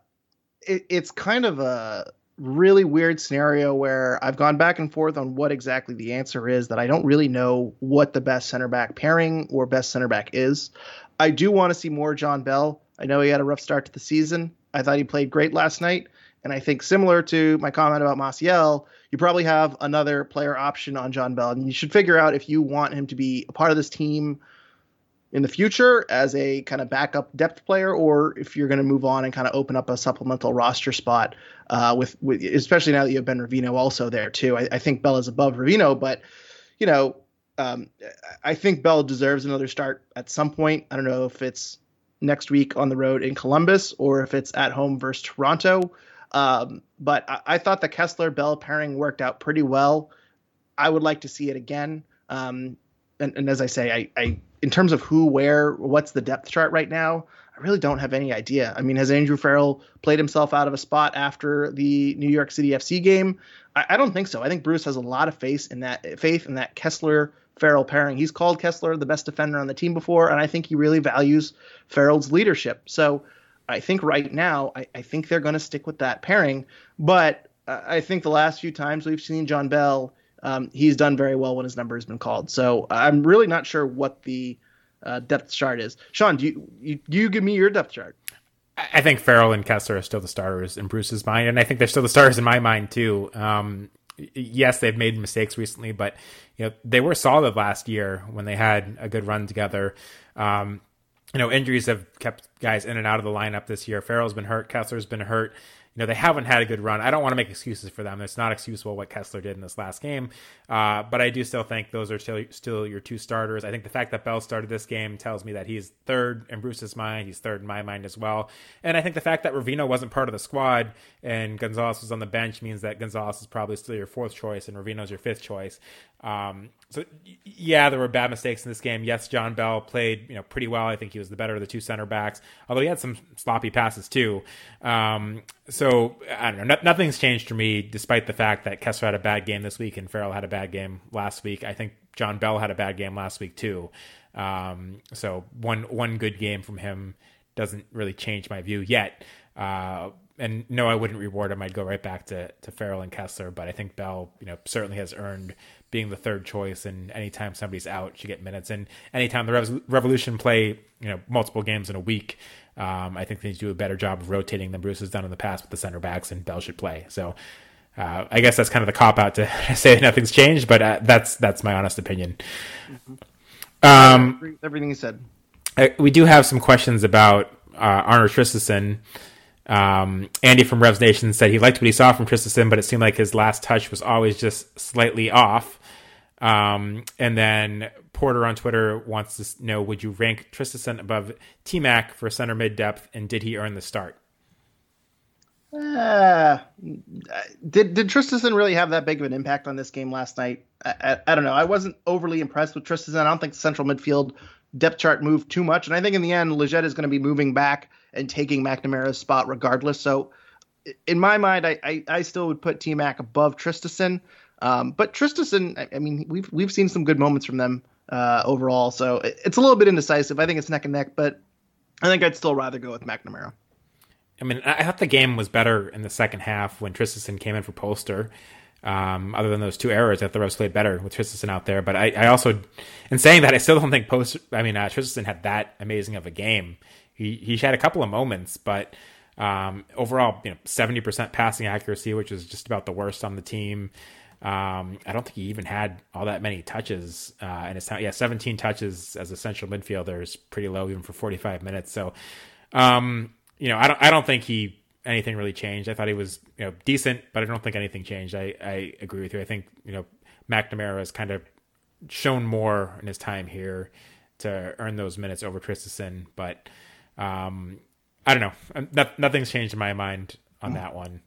it, it's kind of a really weird scenario where I've gone back and forth on what exactly the answer is that I don't really know what the best center back pairing or best center back is. I do want to see more John Bell. I know he had a rough start to the season. I thought he played great last night. And I think similar to my comment about Maciel, you probably have another player option on John Bell. And you should figure out if you want him to be a part of this team in the future as a kind of backup depth player, or if you're going to move on and kind of open up a supplemental roster spot uh, with, with, especially now that you have Ben Reveno also there too. I, I think Bell is above Reveno, but you know, um, I think Bell deserves another start at some point. I don't know if it's next week on the road in Columbus or if it's at home versus Toronto. Um, but I, I, thought the Kessler Bell pairing worked out pretty well. I would like to see it again. Um, and, and, as I say, I, I, in terms of who, where, what's the depth chart right now, I really don't have any idea. I mean, has Andrew Farrell played himself out of a spot after the New York City FC game? I, I don't think so. I think Bruce has a lot of faith in that faith in that Kessler Farrell pairing. He's called Kessler the best defender on the team before, and I think he really values Farrell's leadership. So I think right now, I, I think they're going to stick with that pairing. But uh, I think the last few times we've seen John Bell, um, he's done very well when his number has been called. So I'm really not sure what the uh, depth chart is. Sean, do you, you, you give me your depth chart?
I think Farrell and Kessler are still the starters in Bruce's mind, and I think they're still the starters in my mind too. Um, yes, they've made mistakes recently, but you know they were solid last year when they had a good run together. Um, you know, injuries have kept guys in and out of the lineup this year. Farrell's been hurt, Kessler's been hurt you know, they haven't had a good run. I don't want to make excuses for them. It's not excusable what Kessler did in this last game. Uh, but I do still think those are still, still your two starters. I think the fact that Bell started this game tells me that he's third in Bruce's mind. He's third in my mind as well. And I think the fact that Reveno wasn't part of the squad and Gonzalez was on the bench means that Gonzalez is probably still your fourth choice and Reveno's your fifth choice. Um, so yeah, there were bad mistakes in this game. Yes, John Bell played you know pretty well. I think he was the better of the two center backs, although he had some sloppy passes too. Um, so I don't know. No, nothing's changed for me, despite the fact that Kessler had a bad game this week and Farrell had a bad game last week. I think John Bell had a bad game last week too. Um, so one one good game from him doesn't really change my view yet. Uh, and no, I wouldn't reward him. I'd go right back to, to Farrell and Kessler, but I think Bell, you know, certainly has earned being the third choice. And anytime somebody's out, you get minutes. And anytime the Revolution play, you know, multiple games in a week, um, I think they do a better job of rotating than Bruce has done in the past with the center backs, and Bell should play. So uh, I guess that's kind of the cop out to say nothing's changed, but uh, that's that's my honest opinion.
Um, everything you said.
Uh, we do have some questions about uh, Arnor Traustason. Um, Andy from Revs Nation said he liked what he saw from Traustason, but it seemed like his last touch was always just slightly off. Um, and then Porter on Twitter wants to know: Would you rank Traustason above T Mac for center mid depth, and did he earn the start?
Uh, did did Traustason really have that big of an impact on this game last night? I, I, I, don't know. I wasn't overly impressed with Traustason. I don't think the central midfield depth chart moved too much, and I think in the end, Lletget is going to be moving back and taking McNamara's spot regardless. So, in my mind, I I, I still would put T Mac above Traustason. Um, but Traustason, I, I, mean, we've we've seen some good moments from them uh, overall. So it, it's a little bit indecisive. I think it's neck and neck, but I think I'd still rather go with McNamara.
I mean, I thought the game was better in the second half when Traustason came in for Polster. Um, other than those two errors, I thought the Revs played better with Traustason out there. But I, I, also, in saying that, I still don't think Post. I mean, uh, Traustason had that amazing of a game. He he had a couple of moments, but um, overall, you know, seventy percent passing accuracy, which is just about the worst on the team. Um, I don't think he even had all that many touches uh, in his time. Yeah, 17 touches as a central midfielder is pretty low even for 45 minutes. So, um, you know, I don't I don't think he anything really changed. I thought he was you know decent, but I don't think anything changed. I I agree with you. I think you know McNamara has kind of shown more in his time here to earn those minutes over Traustason, but um, I don't know. No, nothing's changed in my mind on that one.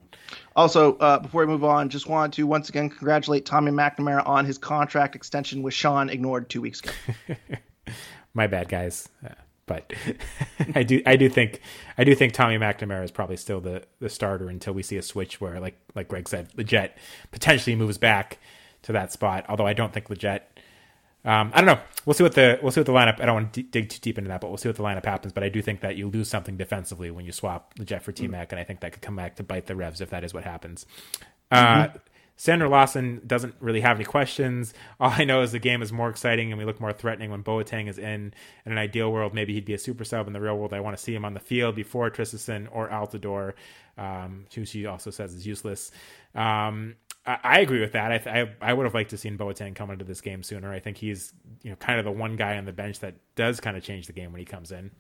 Also, uh, before we move on, just wanted to once again congratulate Tommy McNamara on his contract extension with Sean ignored two weeks ago.
my bad, guys. Uh, but I do I do think I do think Tommy McNamara is probably still the the starter until we see a switch where like like Greg said, Lletget potentially moves back to that spot. Although I don't think Lletget um, I don't know. We'll see what the we'll see what the lineup. I don't want to d- dig too deep into that, but we'll see what the lineup happens. But I do think that you lose something defensively when you swap the Jet for T Mac, mm-hmm. and I think that could come back to bite the Revs if that is what happens. Uh, mm-hmm. Sandra Lawson doesn't really have any questions. All I know is the game is more exciting and we look more threatening when Boateng is in. In an ideal world, maybe he'd be a super sub. In the real world, I want to see him on the field before Traustason or Altidore, um, who she also says is useless. Um, I, I, agree with that. I, I, I would have liked to seen Boateng come into this game sooner. I think he's you know kind of the one guy on the bench that does kind of change the game when he comes in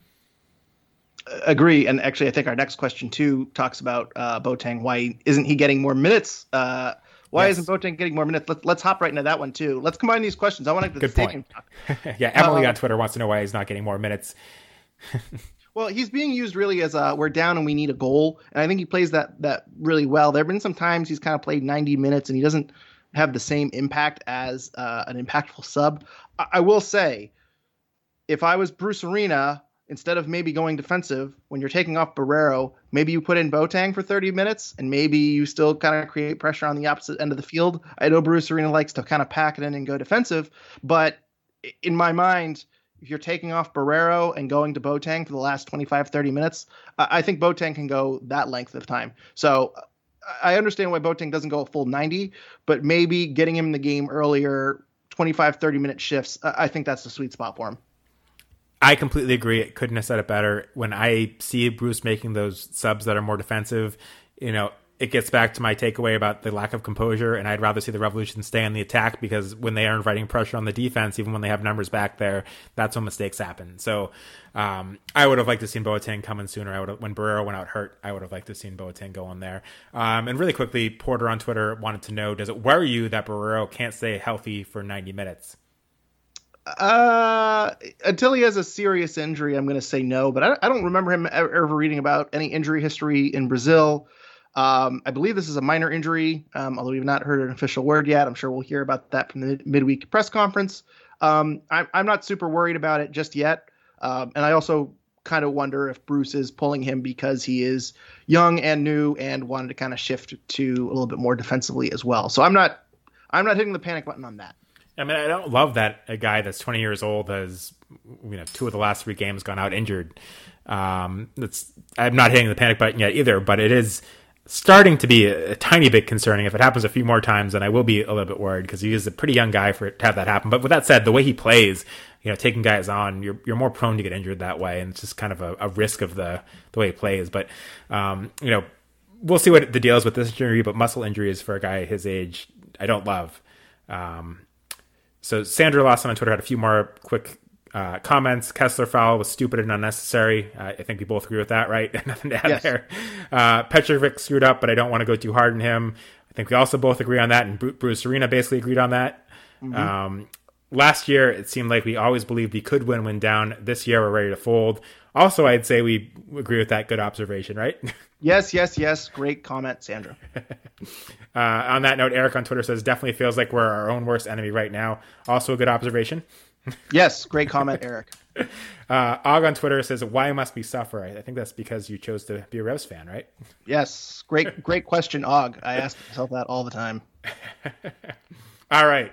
agree. And actually, I think our next question too talks about uh, Boateng. Why isn't he getting more minutes? Uh, why yes. isn't Boateng getting more minutes? Let's let's hop right into that one too. Let's combine these questions. I want to
Good point. yeah, Emily uh, on Twitter wants to know why he's not getting more minutes.
well, he's being used really as a we're down and we need a goal, and I think he plays that that really well. There have been some times he's kind of played 90 minutes and he doesn't have the same impact as uh, an impactful sub. I, I will say, if I was Bruce Arena, instead of maybe going defensive when you're taking off Borrero, maybe you put in Boateng for 30 minutes and maybe you still kind of create pressure on the opposite end of the field. I know Bruce Arena likes to kind of pack it in and go defensive, but in my mind, if you're taking off Borrero and going to Boateng for the last 25, 30 minutes, I think Boateng can go that length of time. So I understand why Boateng doesn't go a full 90, but maybe getting him in the game earlier, 25, 30 minute shifts, I think that's the sweet spot for him.
I completely agree. It couldn't have said it better. When I see Bruce making those subs that are more defensive, you know, it gets back to my takeaway about the lack of composure, and I'd rather see the Revolution stay on the attack because when they are inviting pressure on the defense, even when they have numbers back there, that's when mistakes happen. So um, I would have liked to seen Boateng come in sooner. I would have, when Borrero went out hurt, I would have liked to seen Boateng go in there. Um, and really quickly, Porter on Twitter wanted to know: Does it worry you that Borrero can't stay healthy for 90 minutes?
Uh, until he has a serious injury, I'm going to say no. But I, I, don't remember him ever, ever, reading about any injury history in Brazil. Um, I believe this is a minor injury, um, although we've not heard an official word yet. I'm sure we'll hear about that from the midweek press conference. Um, I, I'm, not super worried about it just yet. Um, and I also kind of wonder if Bruce is pulling him because he is young and new and wanted to kind of shift to a little bit more defensively as well. So I'm not I'm not hitting the panic button on that.
I mean, I don't love that a guy that's 20 years old has, you know, two of the last three games gone out injured. Um, that's I'm not hitting the panic button yet either, but it is starting to be a, a, tiny bit concerning. If it happens a few more times, then I will be a little bit worried because he is a pretty young guy for it to have that happen. But with that said, the way he plays, you know, taking guys on, you're you're more prone to get injured that way, and it's just kind of a, a risk of the the way he plays. But um, you know, we'll see what the deal is with this injury. But muscle injuries for a guy his age, I don't love. Um, so Sandra Lawson on Twitter had a few more quick uh, comments. Kessler foul was stupid and unnecessary. Uh, I think we both agree with that, right? Nothing to add yes. there. Uh, Petrovic screwed up, but I don't want to go too hard on him. I think we also both agree on that, and Bruce Arena basically agreed on that. Mm-hmm. Um, last year, it seemed like we always believed we could win when down. This year, we're ready to fold. Also, I'd say we agree with that. Good observation, right?
Yes, yes, yes. Great comment, Sandra.
uh, on that note, Eric on Twitter says definitely feels like we're our own worst enemy right now. Also, a good observation.
Yes, great comment, Eric.
Uh, Og on Twitter says, "Why must we suffer?" I think that's because you chose to be a Revs fan, right?
Yes, great, great question, Og. I ask myself that all the time.
all right,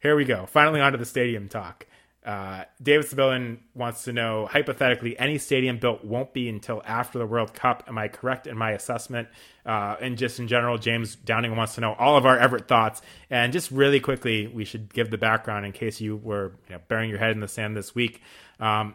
here we go. Finally, onto the stadium talk. Uh, David Sibilin wants to know hypothetically, any stadium built won't be until after the World Cup. Am I correct in my assessment? Uh, and just in general, James Downing wants to know all of our Everett thoughts. And just really quickly, we should give the background in case you were you know, burying your head in the sand this week. Um,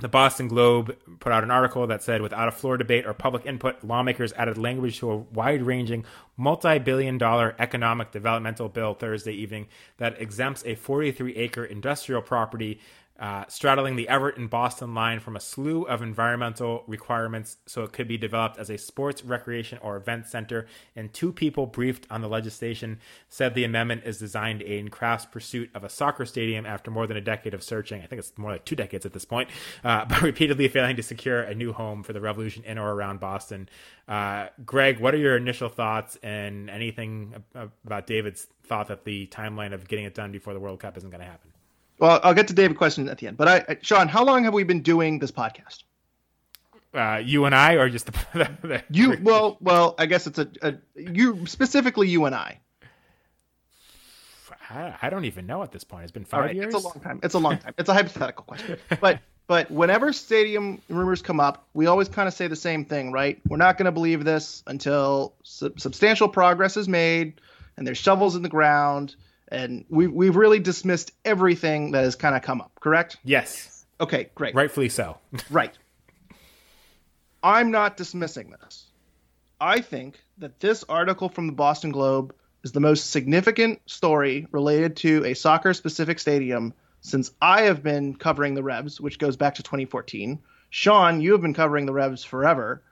the Boston Globe put out an article that said without a floor debate or public input, lawmakers added language to a wide ranging, multi billion dollar economic developmental bill Thursday evening that exempts a 43 acre industrial property uh, straddling the Everett and Boston line from a slew of environmental requirements so it could be developed as a sports, recreation, or event center. And two people briefed on the legislation said the amendment is designed to aid in Kraft's pursuit of a soccer stadium after more than a decade of searching. I think it's more like two decades at this point, uh, but repeatedly failing to secure a new home for the revolution in or around Boston. Uh, Greg, what are your initial thoughts and anything about David's thought that the timeline of getting it done before the World Cup isn't going to happen?
Well, I'll get to David question at the end. But I, Sean, how long have we been doing this podcast?
Uh, you and I, or just the, the,
the you? Well, well, I guess it's a, a, you specifically you and I.
I. I don't even know at this point. It's been five right, years.
It's a long time. It's a long time. It's a hypothetical question, but but whenever stadium rumors come up, we always kind of say the same thing, right? We're not going to believe this until su- substantial progress is made and there's shovels in the ground. And we, we've really dismissed everything that has kind of come up, correct?
Yes.
Okay, great.
Rightfully so.
right. I'm not dismissing this. I think that this article from the Boston Globe is the most significant story related to a soccer specific stadium since I have been covering the Revs, which goes back to 2014. Sean, you have been covering the Revs forever,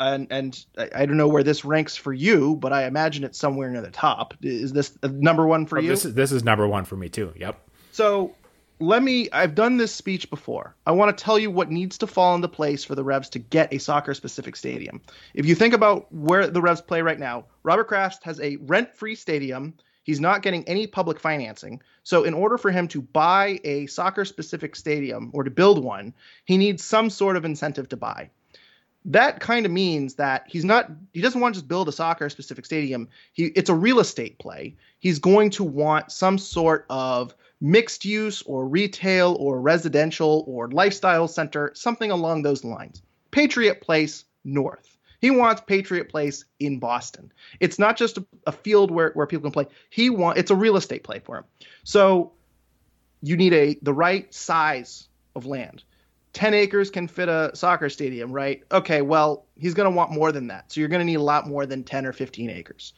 and and I, don't know where this ranks for you, but I imagine it's somewhere near the top. Is this number one for
oh,
you?
This is this is number one for me too. Yep.
So let me. I've done this speech before. I want to tell you what needs to fall into place for the Revs to get a soccer-specific stadium. If you think about where the Revs play right now, Robert Kraft has a rent-free stadium He's not getting any public financing. So, in order for him to buy a soccer specific stadium or to build one, he needs some sort of incentive to buy. That kind of means that he's not he doesn't want to just build a soccer specific stadium. He it's a real estate play. He's going to want some sort of mixed use or retail or residential or lifestyle center, something along those lines. Patriot Place North. He wants Patriot Place in Boston. It's not just a, a field where, where people can play. He want it's a real estate play for him. So you need a the right size of land. 10 acres can fit a soccer stadium, right? Okay, well, he's going to want more than that. So you're going to need a lot more than 10 or 15 acres.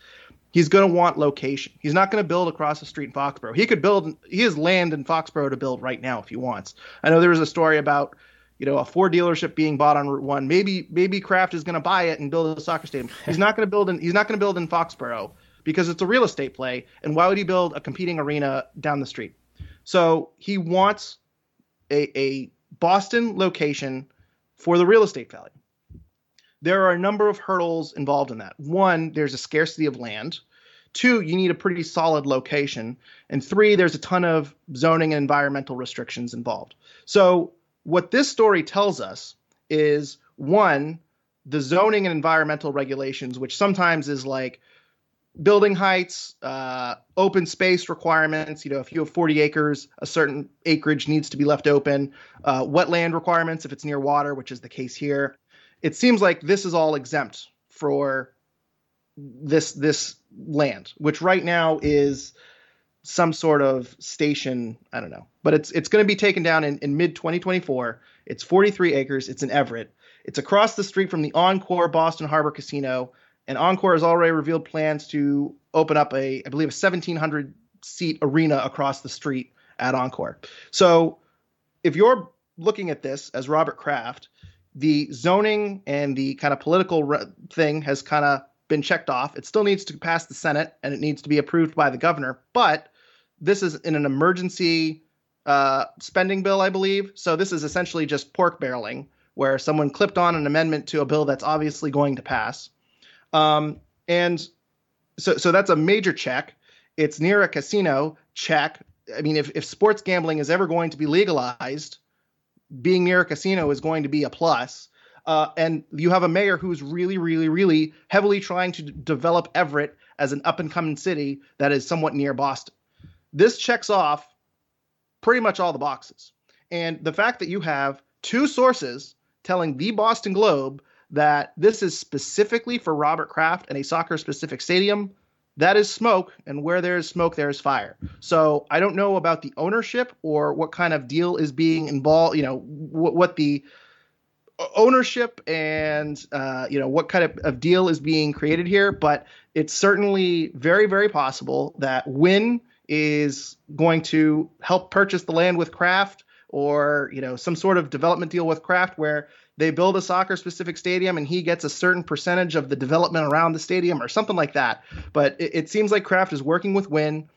He's going to want location. He's not going to build across the street in Foxborough. He could build, he has land in Foxborough to build right now if he wants. I know there was a story about you know, a Ford dealership being bought on Route One. Maybe maybe Kraft is going to buy it and build a soccer stadium. He's not going to build in he's not going to build in Foxborough because it's a real estate play. And why would he build a competing arena down the street? So he wants a, a Boston location for the real estate value. There are a number of hurdles involved in that. One, there's a scarcity of land. Two, you need a pretty solid location. And three, there's a ton of zoning and environmental restrictions involved. So what this story tells us is one, the zoning and environmental regulations, which sometimes is like building heights, uh, open space requirements. You know, if you have 40 acres, a certain acreage needs to be left open. Uh, wetland requirements if it's near water, which is the case here. It seems like this is all exempt for this this land, which right now is some sort of station. I don't know, but it's it's going to be taken down in, in mid 2024. It's 43 acres. It's in Everett. It's across the street from the Encore Boston Harbor Casino, and Encore has already revealed plans to open up a, I believe, a 1,700 seat arena across the street at Encore. So, if you're looking at this as Robert Kraft, the zoning and the kind of political re- thing has kind of been checked off. It still needs to pass the Senate and it needs to be approved by the governor, but this is in an emergency uh, spending bill, I believe. So this is essentially just pork barreling, where someone clipped on an amendment to a bill that's obviously going to pass. Um, and so, so that's a major check. It's near a casino check. I mean, if, if sports gambling is ever going to be legalized, being near a casino is going to be a plus. Uh, and you have a mayor who's really, really, really heavily trying to d- develop Everett as an up and coming city that is somewhat near Boston this checks off pretty much all the boxes. And the fact that you have two sources telling the Boston Globe that this is specifically for Robert Kraft and a soccer specific stadium, that is smoke. And where there is smoke, there is fire. So I don't know about the ownership or what kind of deal is being involved, you know, what, what the ownership and uh, you know what kind of, of deal is being created here but it's certainly very very possible that Wynn is going to help purchase the land with Kraft or you know some sort of development deal with Kraft where they build a soccer specific stadium and he gets a certain percentage of the development around the stadium or something like that. But it, it seems like Kraft is working with Wynn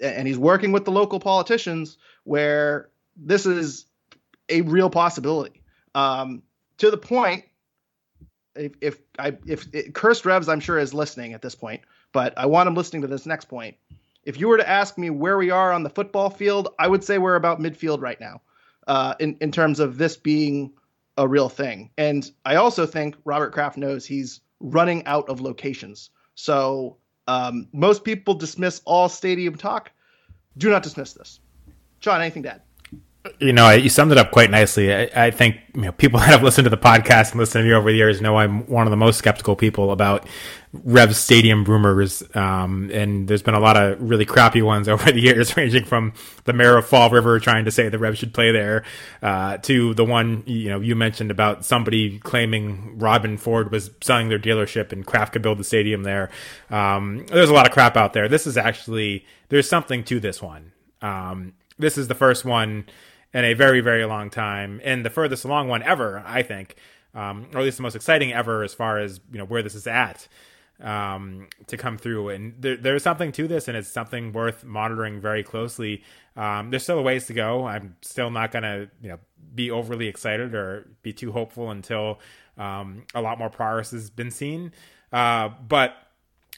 and he's working with the local politicians where this is a real possibility. Um, to the point, if if I if it, cursed Revs, I'm sure is listening at this point, but I want him listening to this next point if you were to ask me where we are on the football field, I would say we're about midfield right now, uh, in in terms of this being a real thing. And I also think Robert Kraft knows he's running out of locations. So um, most people dismiss all stadium talk. Do not dismiss this. John, anything to add?
You know, you summed it up quite nicely. I, I, think you know people that have listened to the podcast and listened to me over the years know I'm one of the most skeptical people about Rev Stadium rumors. Um, and there's been a lot of really crappy ones over the years, ranging from the mayor of Fall River trying to say the Rev should play there, uh, to the one you know you mentioned about somebody claiming Robin Ford was selling their dealership and Kraft could build the stadium there. Um, there's a lot of crap out there. This is actually there's something to this one. Um, this is the first one in a very, very long time, and the furthest along one ever, I think, um, or at least the most exciting ever as far as you know where this is at um, to come through. And there, there's something to this, and it's something worth monitoring very closely. Um, there's still a ways to go. I'm still not going to you know be overly excited or be too hopeful until um, a lot more progress has been seen. Uh, but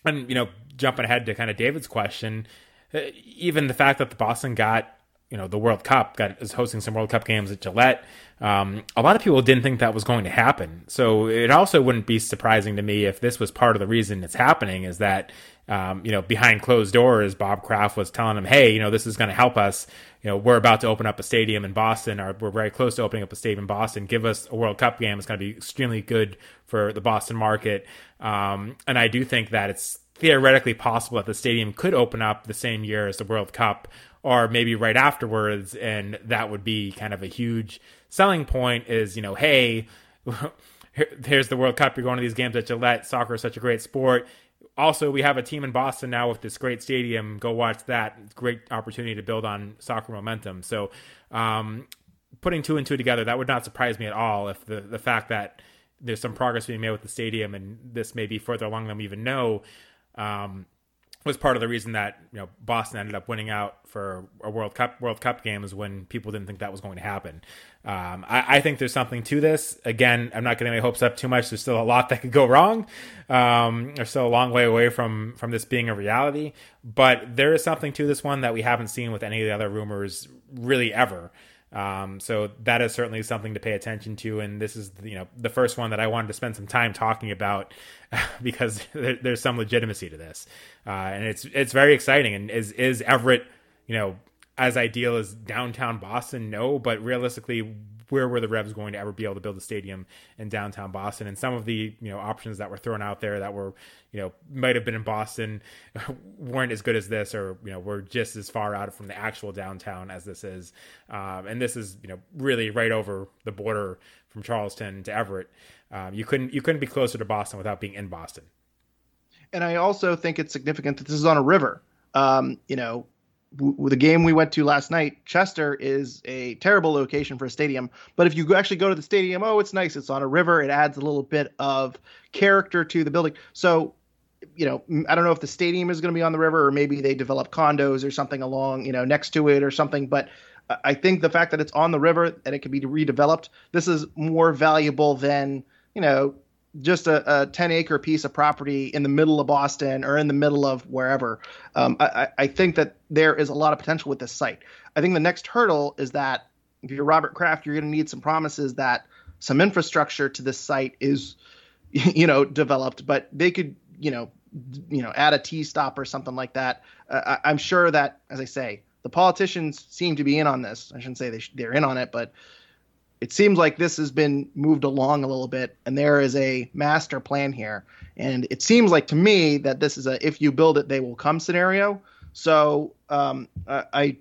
and you know, jumping ahead to kind of David's question, uh, even the fact that the Boston got you know the World Cup, got is hosting some World Cup games at Gillette. Um, a lot of people didn't think that was going to happen. So it also wouldn't be surprising to me if this was part of the reason it's happening. Is that um, you know behind closed doors, Bob Kraft was telling them, "Hey, you know this is going to help us. You know we're about to open up a stadium in Boston, or we're very close to opening up a stadium in Boston. Give us a World Cup game. It's going to be extremely good for the Boston market." Um, and I do think that it's theoretically possible that the stadium could open up the same year as the World Cup or maybe right afterwards and that would be kind of a huge selling point is you know hey here's the world cup. You're going to these games at gillette. Soccer is such a great sport. Also we have a team in boston now with this great stadium. Go watch that. Great opportunity to build on soccer momentum. So um, putting two and two together that would not surprise me at all if the, the fact that there's some progress being made with the stadium and this may be further along than we even know. Um, was part of the reason that you know Boston ended up winning out for a World Cup World Cup games when people didn't think that was going to happen. Um, I, I, think there's something to this. Again, I'm not getting my hopes up too much. There's still a lot that could go wrong. Um, there's still a long way away from from this being a reality, but there is something to this one that we haven't seen with any of the other rumors really ever. Um, so that is certainly something to pay attention to, and this is you know the first one that I wanted to spend some time talking about because there, there's some legitimacy to this, uh, and it's it's very exciting. And is is Everett, you know, as ideal as downtown Boston? No, but realistically, where were the Revs going to ever be able to build a stadium in downtown Boston? And some of the you know options that were thrown out there that were you know might have been in Boston weren't as good as this, or you know were just as far out from the actual downtown as this is. Um, and this is you know really right over the border from Charlestown to Everett. Um, you couldn't you couldn't be closer to Boston without being in Boston.
And I also think it's significant that this is on a river. Um, you know, w- the game we went to last night, Chester is a terrible location for a stadium. But if you actually go to the stadium, oh, it's nice. It's on a river. It adds a little bit of character to the building. So, you know, I don't know if the stadium is going to be on the river or maybe they develop condos or something along, you know, next to it or something. But I think the fact that it's on the river and it can be redeveloped, this is more valuable than you know just a, a 10 acre piece of property in the middle of Boston or in the middle of wherever. Um, I, I, think that there is a lot of potential with this site. I think the next hurdle is that if you're Robert Kraft, you're going to need some promises that some infrastructure to this site is, you know, developed. But they could, you know, you know, add a T stop or something like that. Uh, I, I'm sure that, as I say, the politicians seem to be in on this. I shouldn't say they sh- they're in on it, but it seems like this has been moved along a little bit and there is a master plan here. And it seems like to me that this is a if you build it they will come scenario. So um, I, I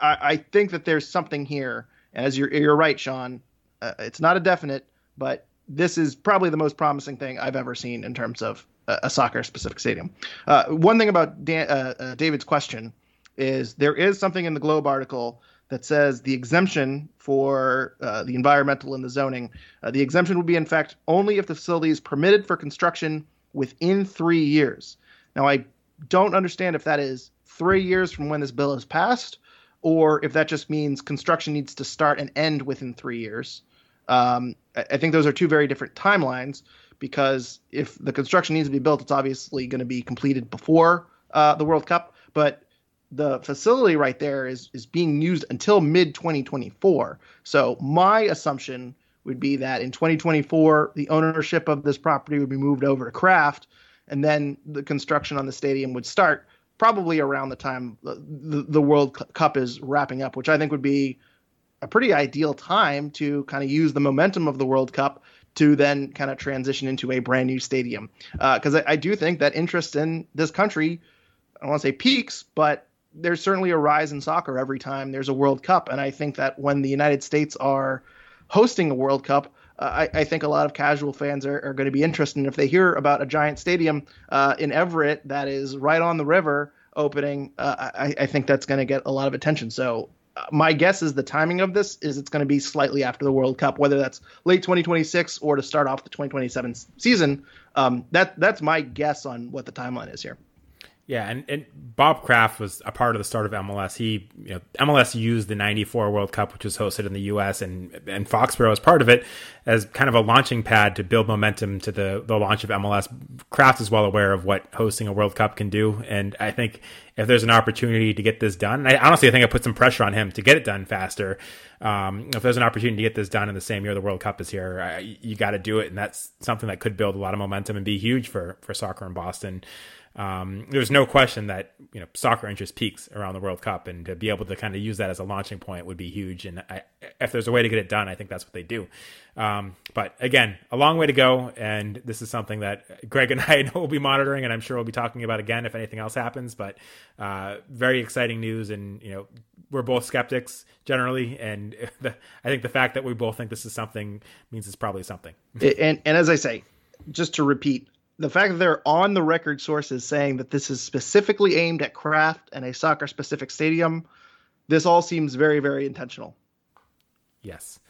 i think that there's something here. As you're you're right sean uh, it's not a definite but this is probably the most promising thing i've ever seen in terms of a, a soccer specific stadium. Uh, one thing about Dan, uh, uh david's question is there is something in the globe article that says the exemption for uh, the environmental and the zoning, uh, the exemption would be in fact only if the facility is permitted for construction within three years. Now, I don't understand if that is three years from when this bill is passed, or if that just means construction needs to start and end within three years. Um, I, think those are two very different timelines because if the construction needs to be built, it's obviously going to be completed before uh, the World Cup. But the facility right there is is being used until mid 2024. So my assumption would be that in 2024 the ownership of this property would be moved over to Kraft, and then the construction on the stadium would start probably around the time the, the World Cup is wrapping up, which I think would be a pretty ideal time to kind of use the momentum of the World Cup to then kind of transition into a brand new stadium. Because uh, I, I, do think that interest in this country, I don't want to say peaks, but there's certainly a rise in soccer every time there's a World Cup. And I think that when the United States are hosting a World Cup, uh, I, I, think a lot of casual fans are, are going to be interested. And if they hear about a giant stadium uh, in Everett that is right on the river opening, uh, I, I, think that's going to get a lot of attention. So uh, my guess is the timing of this is it's going to be slightly after the World Cup, whether that's late 2026 or to start off the 2027 season. Um, that that's my guess on what the timeline is here.
Yeah, and, and Bob Kraft was a part of the start of MLS. He, you know, MLS used the '94 World Cup, which was hosted in the U.S. and and Foxborough was part of it, as kind of a launching pad to build momentum to the the launch of MLS. Kraft is well aware of what hosting a World Cup can do, and I think if there's an opportunity to get this done, I honestly I think I put some pressure on him to get it done faster. Um, if there's an opportunity to get this done in the same year the World Cup is here, I, you got to do it, and that's something that could build a lot of momentum and be huge for for soccer in Boston um, there's no question that you know soccer interest peaks around the World Cup, and to be able to kind of use that as a launching point would be huge. And I, if there's a way to get it done, I think that's what they do. Um, but again, a long way to go, and this is something that Greg and I will be monitoring, and I'm sure we'll be talking about again if anything else happens. But uh, very exciting news, and you know we're both skeptics generally, and the, I think the fact that we both think this is something means it's probably something.
And and as I say, just to repeat, the fact that they're on the record sources saying that this is specifically aimed at Kraft and a soccer specific stadium, this all seems very, very intentional.
Yes.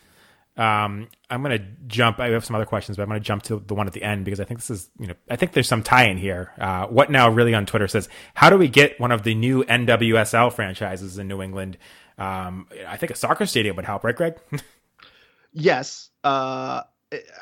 Um, I'm going to jump. I have some other questions, but I'm going to jump to the one at the end because I think this is, you know, I think there's some tie in here. Uh, what now really on Twitter says, how do we get one of the new NWSL franchises in New England? Um, I think a soccer stadium would help, right, Greg?
yes. Uh,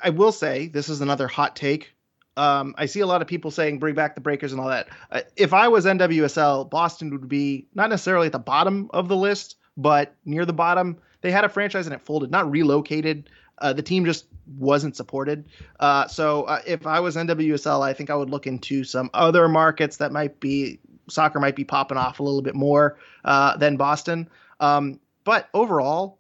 I will say this is another hot take um, I see a lot of people saying bring back the breakers and all that. Uh, if I was NWSL, Boston would be not necessarily at the bottom of the list, but near the bottom. They had a franchise and it folded, not relocated. Uh, the team just wasn't supported. Uh, so uh, if I was NWSL, I think I would look into some other markets that might be soccer might be popping off a little bit more uh, than Boston. Um, but overall,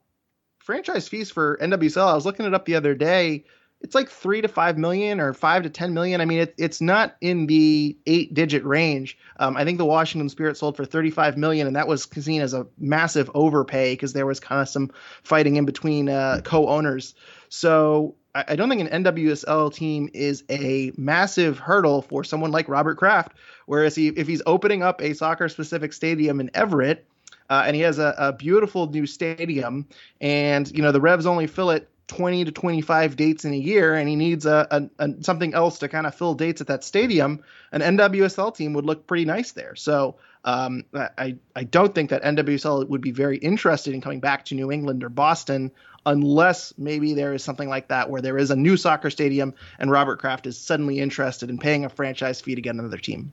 franchise fees for NWSL, I was looking it up the other day it's like three to five million or five to ten million. I mean, it, it's not in the eight digit range. Um, I think the Washington Spirit sold for 35 million, and that was seen as a massive overpay because there was kind of some fighting in between uh, co-owners. So I, I, don't think an NWSL team is a massive hurdle for someone like Robert Kraft. Whereas he, if he's opening up a soccer specific stadium in Everett. Uh, and he has a, a beautiful new stadium, and you know the Revs only fill it 20 to 25 dates in a year and he needs a, a, a, something else to kind of fill dates at that stadium an nwsl team would look pretty nice there. So um, I, I don't think that nwsl would be very interested in coming back to new england or boston unless maybe there is something like that where there is a new soccer stadium and robert kraft is suddenly interested in paying a franchise fee to get another team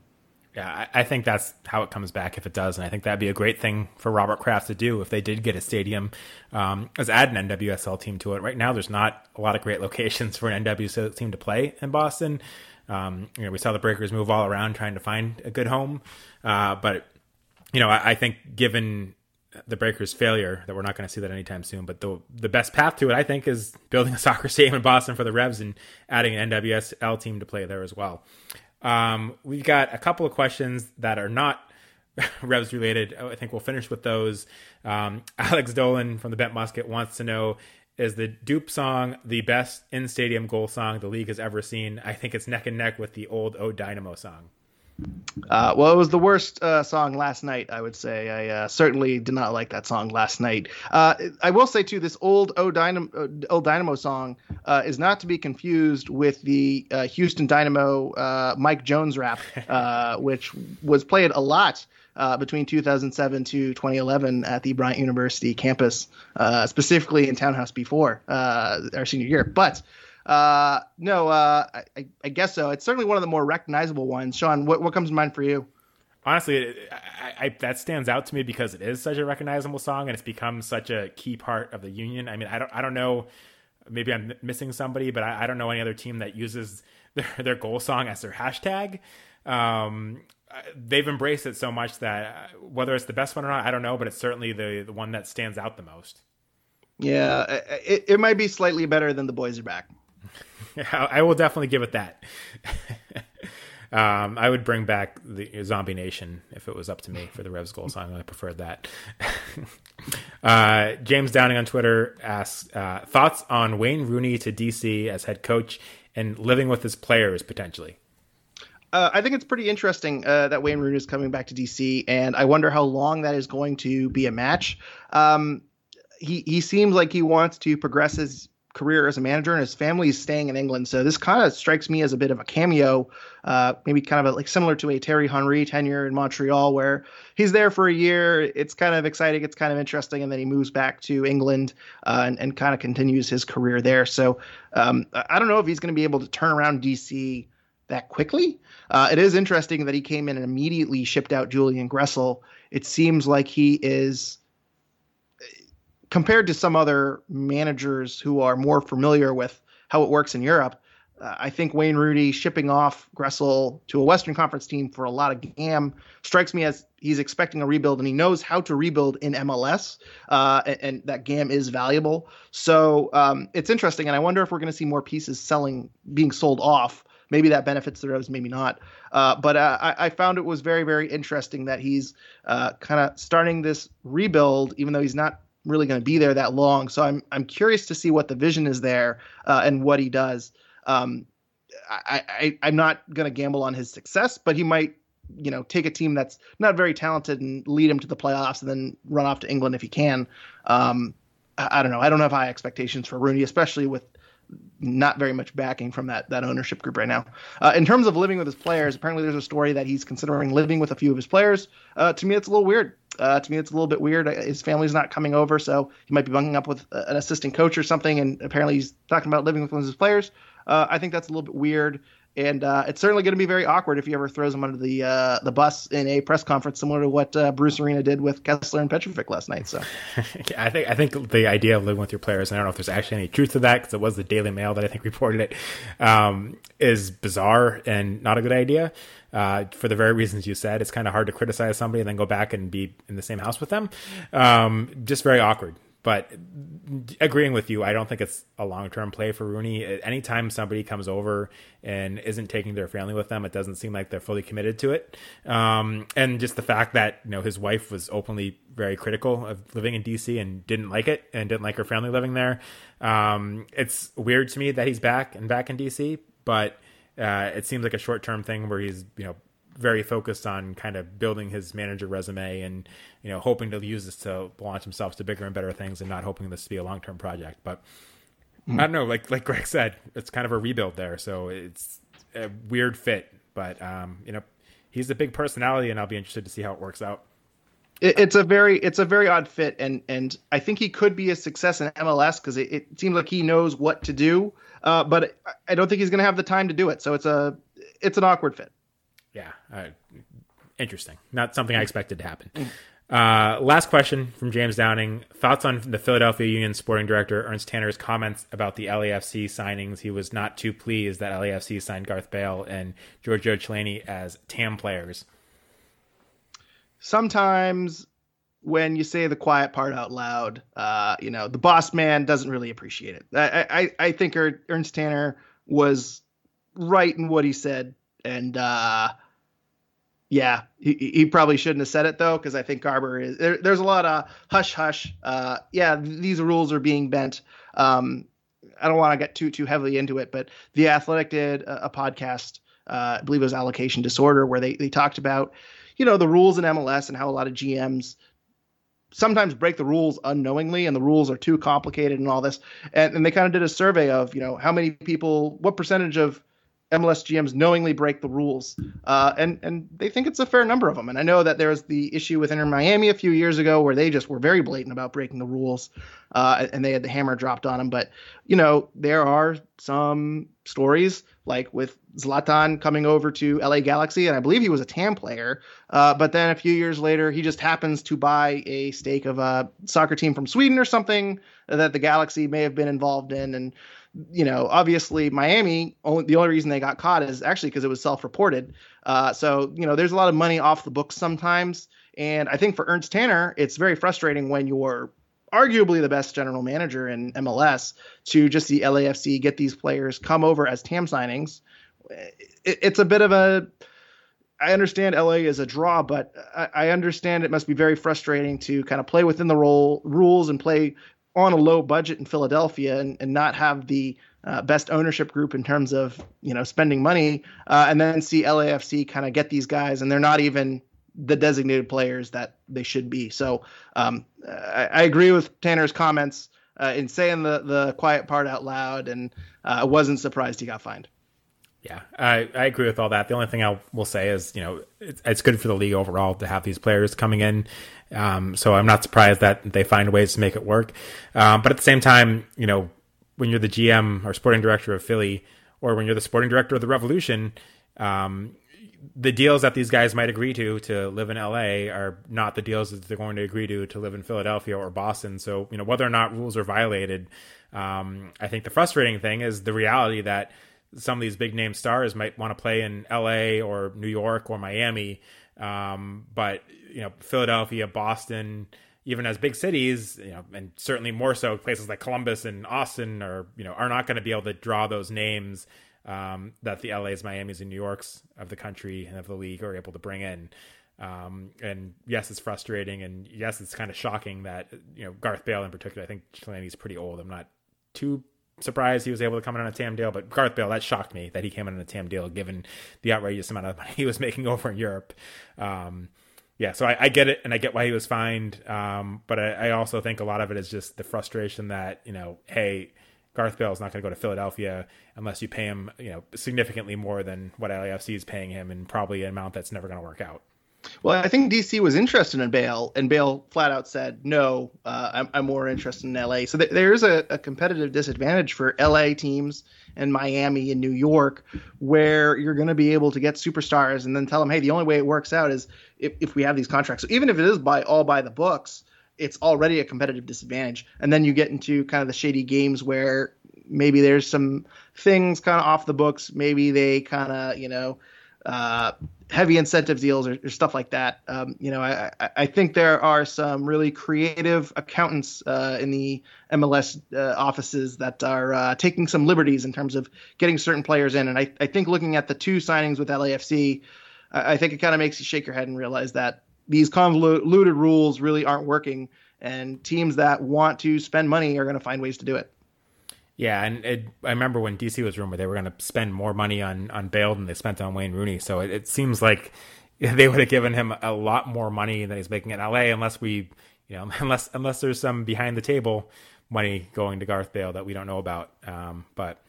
yeah, I, think that's how it comes back if it does, and I think that'd be a great thing for Robert Kraft to do if they did get a stadium. Um, is add an NWSL team to it. Right now, there's not a lot of great locations for an NWSL team to play in Boston. Um, you know, we saw the Breakers move all around trying to find a good home, uh, but you know, I, I think given the Breakers' failure that we're not going to see that anytime soon. But the the best path to it, I think, is building a soccer stadium in Boston for the Revs and adding an NWSL team to play there as well. Um, we've got a couple of questions that are not Revs related. I think we'll finish with those. Um, Alex Dolan from the Bent Musket wants to know is the Doop song the best in stadium goal song the league has ever seen? I think it's neck and neck with the old O Dynamo song.
Uh, well, it was the worst uh, song last night. I would say I uh, certainly did not like that song last night. Uh, I will say too, this old O Dynamo, uh, old Dynamo song uh, is not to be confused with the Houston Dynamo Mike Jones rap, which was played a lot between 2007 to 2011 at the Bryant University campus, specifically in Townhouse B4 our senior year. But uh, no, uh, I, I, guess so. It's certainly one of the more recognizable ones. Sean, what, what comes to mind for you?
Honestly, I, I, that stands out to me because it is such a recognizable song and it's become such a key part of the union. I mean, I don't, I don't know. Maybe I'm missing somebody, but I, I don't know any other team that uses their, their goal song as their hashtag. Um, they've embraced it so much that uh, whether it's the best one or not, I don't know, but it's certainly the the one that stands out the most.
Yeah, it, it might be slightly better than the boys are back.
I will definitely give it that. um, I would bring back the Zombie Nation if it was up to me for the Revs goal song. I preferred that. uh, James Downing on Twitter asks uh, thoughts on Wayne Rooney to DC as head coach and living with his players potentially.
Uh, I think it's pretty interesting uh, that Wayne Rooney is coming back to DC, and I wonder how long that is going to be a match. Um, he he seems like he wants to progress his career as a manager, and his family is staying in England. So this kind of strikes me as a bit of a cameo, uh, maybe kind of a, like similar to a Thierry Henry tenure in Montreal, where he's there for a year. It's kind of exciting, it's kind of interesting, and then he moves back to England uh, and, and kind of continues his career there. So um, I don't know if he's going to be able to turn around DC that quickly. Uh, it is interesting that he came in and immediately shipped out Julian Gressel. It seems like he is compared to some other managers who are more familiar with how it works in Europe. Uh, I think Wayne Rooney shipping off Gressel to a Western Conference team for a lot of GAM strikes me as he's expecting a rebuild and he knows how to rebuild in MLS, uh, and, and, that GAM is valuable. So um, it's interesting, and I wonder if we're going to see more pieces selling, being sold off Maybe that benefits the Revs, maybe not. Uh, but uh, I, I, found it was very, very interesting that he's uh, kind of starting this rebuild, even though he's not really going to be there that long. So I'm I'm curious to see what the vision is there uh, and what he does. Um, I, I I'm not going to gamble on his success, but he might you know take a team that's not very talented and lead him to the playoffs and then run off to England if he can. Um, I, I don't know. I don't have high expectations for Rooney, especially with not very much backing from that that ownership group right now. Uh, in terms of living with his players, apparently there's a story that he's considering living with a few of his players. Uh, to me, it's a little weird. Uh, to me, it's a little bit weird. His family's not coming over, so he might be bunking up with an assistant coach or something. And apparently, he's talking about living with one of his players. Uh, I think that's a little bit weird and uh, it's certainly going to be very awkward if he ever throws him under the uh, the bus in a press conference, similar to what uh, Bruce Arena did with Kessler and Petrovic last night. So,
I think I think the idea of living with your players, and I don't know if there's actually any truth to that because it was the Daily Mail that I think reported it, um, is bizarre and not a good idea. Uh, for the very reasons you said, it's kind of hard to criticize somebody and then go back and be in the same house with them. Um, just very awkward. But agreeing with you, I don't think it's a long term play for Rooney. Anytime somebody comes over and isn't taking their family with them, it doesn't seem like they're fully committed to it. Um, and just the fact that you know his wife was openly very critical of living in DC and didn't like it and didn't like her family living there. Um, it's weird to me that he's back and back in DC, but uh, it seems like a short term thing where he's you know very focused on kind of building his manager resume and you know hoping to use this to launch himself to bigger and better things and not hoping this to be a long term project. But mm. I don't know, like like Greg said, it's kind of a rebuild there, so it's a weird fit. But um, you know, he's a big personality, and I'll be interested to see how it works out.
it's a very it's a very odd fit, and and I think he could be a success in MLS because it, it seems like he knows what to do, uh, but I don't think he's going to have the time to do it. So it's a it's an awkward fit
yeah, uh, interesting. Not something I expected to happen. Uh, last question from James Downing. Thoughts on the Philadelphia Union sporting director Ernst Tanner's comments about the LAFC signings? He was not too pleased that LAFC signed Gareth Bale and Giorgio Chiellini as TAM players.
Sometimes when you say the quiet part out loud, uh, you know, the boss man doesn't really appreciate it. I, I, I think Ernst Tanner was right in what he said. And, uh, yeah, he, he probably shouldn't have said it though, because I think Garber is there, there's a lot of hush hush. Uh, yeah, these rules are being bent. Um, I don't want to get too too heavily into it, but the Athletic did a, a podcast, uh, I believe it was Allocation Disorder, where they they talked about, you know, the rules in MLS and how a lot of GMs sometimes break the rules unknowingly and the rules are too complicated and all this. And, and they kind of did a survey of, you know, how many people, what percentage of MLS GMs knowingly break the rules, uh, and and they think it's a fair number of them. And I know that there was the issue with Inter Miami a few years ago where they just were very blatant about breaking the rules, uh, and they had the hammer dropped on them. But you know there are some stories like with Zlatan coming over to LA Galaxy, and I believe he was a TAM player, uh, but then a few years later he just happens to buy a stake of a soccer team from Sweden or something that the Galaxy may have been involved in, and you know, obviously Miami, only, the only reason they got caught is actually because it was self-reported. Uh, so, you know, there's a lot of money off the books sometimes. And I think for Ernst Tanner, it's very frustrating when you're arguably the best general manager in MLS to just see LAFC get these players come over as TAM signings. It, it's a bit of a I understand LA is a draw, but I, I, understand it must be very frustrating to kind of play within the role rules and play on a low budget in Philadelphia and, and not have the uh, best ownership group in terms of you know spending money, uh, and then see LAFC kind of get these guys, and they're not even the designated players that they should be. So um, I, I, agree with Tanner's comments uh, in saying the the quiet part out loud, and uh, I wasn't surprised he got fined.
Yeah, I, I agree with all that. The only thing I will say is, you know, it's, it's good for the league overall to have these players coming in. Um, so I'm not surprised that they find ways to make it work. Um, but at the same time, you know, when you're the GM or sporting director of Philly, or when you're the sporting director of the Revolution, um, the deals that these guys might agree to to live in LA are not the deals that they're going to agree to to live in Philadelphia or Boston. So, you know, whether or not rules are violated, um, I think the frustrating thing is the reality that some of these big name stars might want to play in LA or New York or Miami. Um, but, you know, Philadelphia, Boston, even as big cities, you know, and certainly more so places like Columbus and Austin are, you know, are not going to be able to draw those names um, that the LA's, Miami's, and New York's of the country and of the league are able to bring in. Um, and yes, it's frustrating, and yes, it's kind of shocking that you know Garth Bale in particular. I think Chiellini's pretty old. I'm not too surprised he was able to come in on a TAM deal, but Garth Bale that shocked me that he came in on a TAM deal given the outrageous amount of money he was making over in Europe. Um, yeah, so I, I, get it, and I get why he was fined. Um, but I, I also think a lot of it is just the frustration that you know, hey Garth Bale is not going to go to Philadelphia unless you pay him, you know, significantly more than what LAFC is paying him, and probably an amount that's never going to work out.
Well, I think DC was interested in Bale, and Bale flat out said, "No, uh, I'm, I'm, more interested in LA." So th- there is a, a, competitive disadvantage for LA teams and Miami and New York, where you're going to be able to get superstars and then tell them, "Hey, the only way it works out is if, if we have these contracts." So even if it is by all by the books, it's already a competitive disadvantage. And then you get into kind of the shady games where maybe there's some things kind of off the books. Maybe they kind of, you know, uh, heavy incentive deals or, or stuff like that. Um, you know, I, I, think there are some really creative accountants uh, in the MLS uh, offices that are uh, taking some liberties in terms of getting certain players in. And I, I think looking at the two signings with LAFC, I, I think it kind of makes you shake your head and realize that these convoluted rules really aren't working, and teams that want to spend money are going to find ways to do it.
Yeah, and it, I remember when DC was rumored they were going to spend more money on on Bale than they spent on Wayne Rooney. So it, it seems like they would have given him a lot more money than he's making in LA, unless we, you know, unless unless there's some behind the table money going to Gareth Bale that we don't know about. Um, but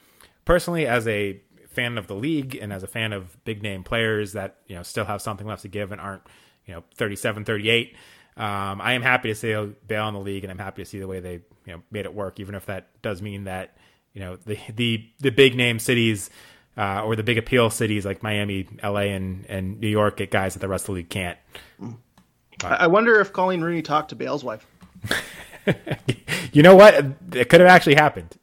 personally, as a fan of the league and as a fan of big name players that you know still have something left to give and aren't you know 37 38 um, i am happy to see Bale in the league and i'm happy to see the way they you know made it work even if that does mean that you know the the the big name cities uh, or the big appeal cities like miami la and and new york get guys that the rest of the league can't.
I wonder if coleen rooney talked to bale's wife.
You know what? It could have actually happened.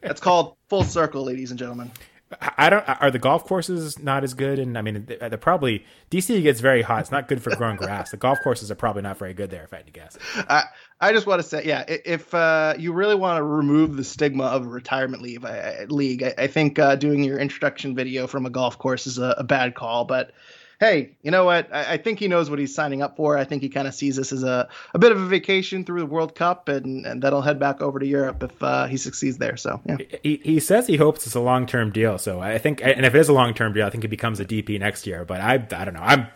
That's called full circle ladies and gentlemen
I don't. Are the golf courses not as good? And I mean, they're probably DC gets very hot. It's not good for growing grass. The golf courses are probably not very good there, if I had to guess.
I I just want to say, yeah, if uh, you really want to remove the stigma of retirement leave I, league, I, I think uh, doing your introduction video from a golf course is a, a bad call. But hey, you know what? I, I, think he knows what he's signing up for. I think he kind of sees this as a, a bit of a vacation through the World Cup, and, and then he'll head back over to Europe if uh, he succeeds there. So, yeah.
He, he says he hopes it's a long term deal. So I think, and if it is a long term deal, I think it becomes a DP next year. But I, I don't know. I'm.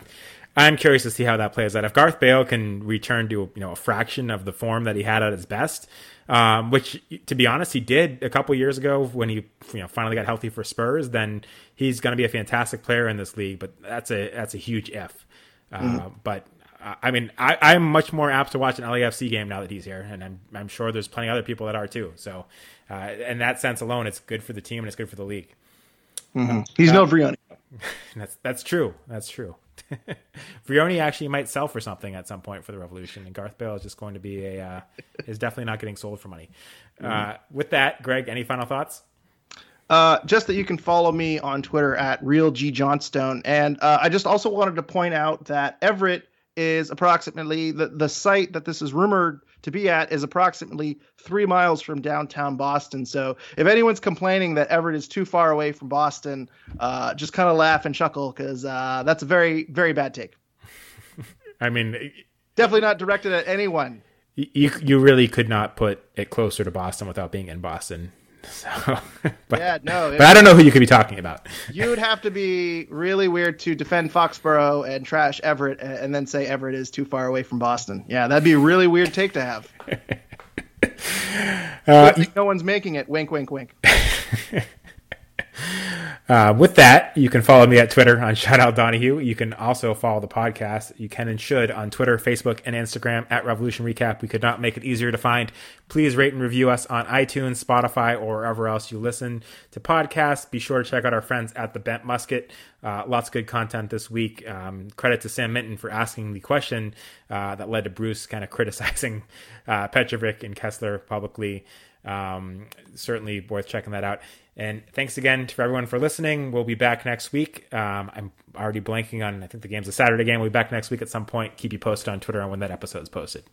I'm curious to see how that plays out. If Gareth Bale can return to you know a fraction of the form that he had at his best, um, which to be honest, he did a couple years ago when he you know finally got healthy for Spurs, then he's going to be a fantastic player in this league, but that's a that's a huge if. Uh, mm. But I mean, I, am much more apt to watch an LAFC game now that he's here, and I'm I'm sure there's plenty of other people that are too. So, uh, in that sense alone, it's good for the team and it's good for the league.
Mm-hmm. He's uh, no Vrioni.
That's that's true. That's true. Vrioni actually might sell for something at some point for the Revolution, and Gareth Bale is just going to be a uh, is definitely not getting sold for money. Mm-hmm. Uh, with that, Greg, any final thoughts?
Uh, just that you can follow me on Twitter at real G Johnstone, and uh, I just also wanted to point out that Everett is approximately the the site that this is rumored to be at is approximately three miles from downtown Boston. So if anyone's complaining that Everett is too far away from Boston, uh, just kind of laugh and chuckle because uh, that's a very, very bad take.
I mean,
definitely not directed at anyone.
You you really could not put it closer to Boston without being in Boston. So, but,
yeah, no.
But I don't know who you could be talking about.
You would have to be really weird to defend Foxborough and trash Everett, and then say Everett is too far away from Boston. Yeah, that'd be a really weird take to have. Uh, no one's making it. Wink, wink, wink.
Uh, with that, you can follow me at Twitter on Sean L Donahue. You can also follow the podcast. You can and should on Twitter, Facebook, and Instagram at Revolution Recap. We could not make it easier to find. Please rate and review us on iTunes, Spotify, or wherever else you listen to podcasts. Be sure to check out our friends at the Bent Musket. Uh, lots of good content this week. Um, credit to Sam Minton for asking the question uh, that led to Bruce kind of criticizing uh, Petrovic and Kessler publicly. Um, certainly worth checking that out. And thanks again to everyone for listening. We'll be back next week. Um, I'm already blanking on, I think the game's a Saturday game. We'll be back next week at some point. Keep you posted on Twitter on when that episode is posted.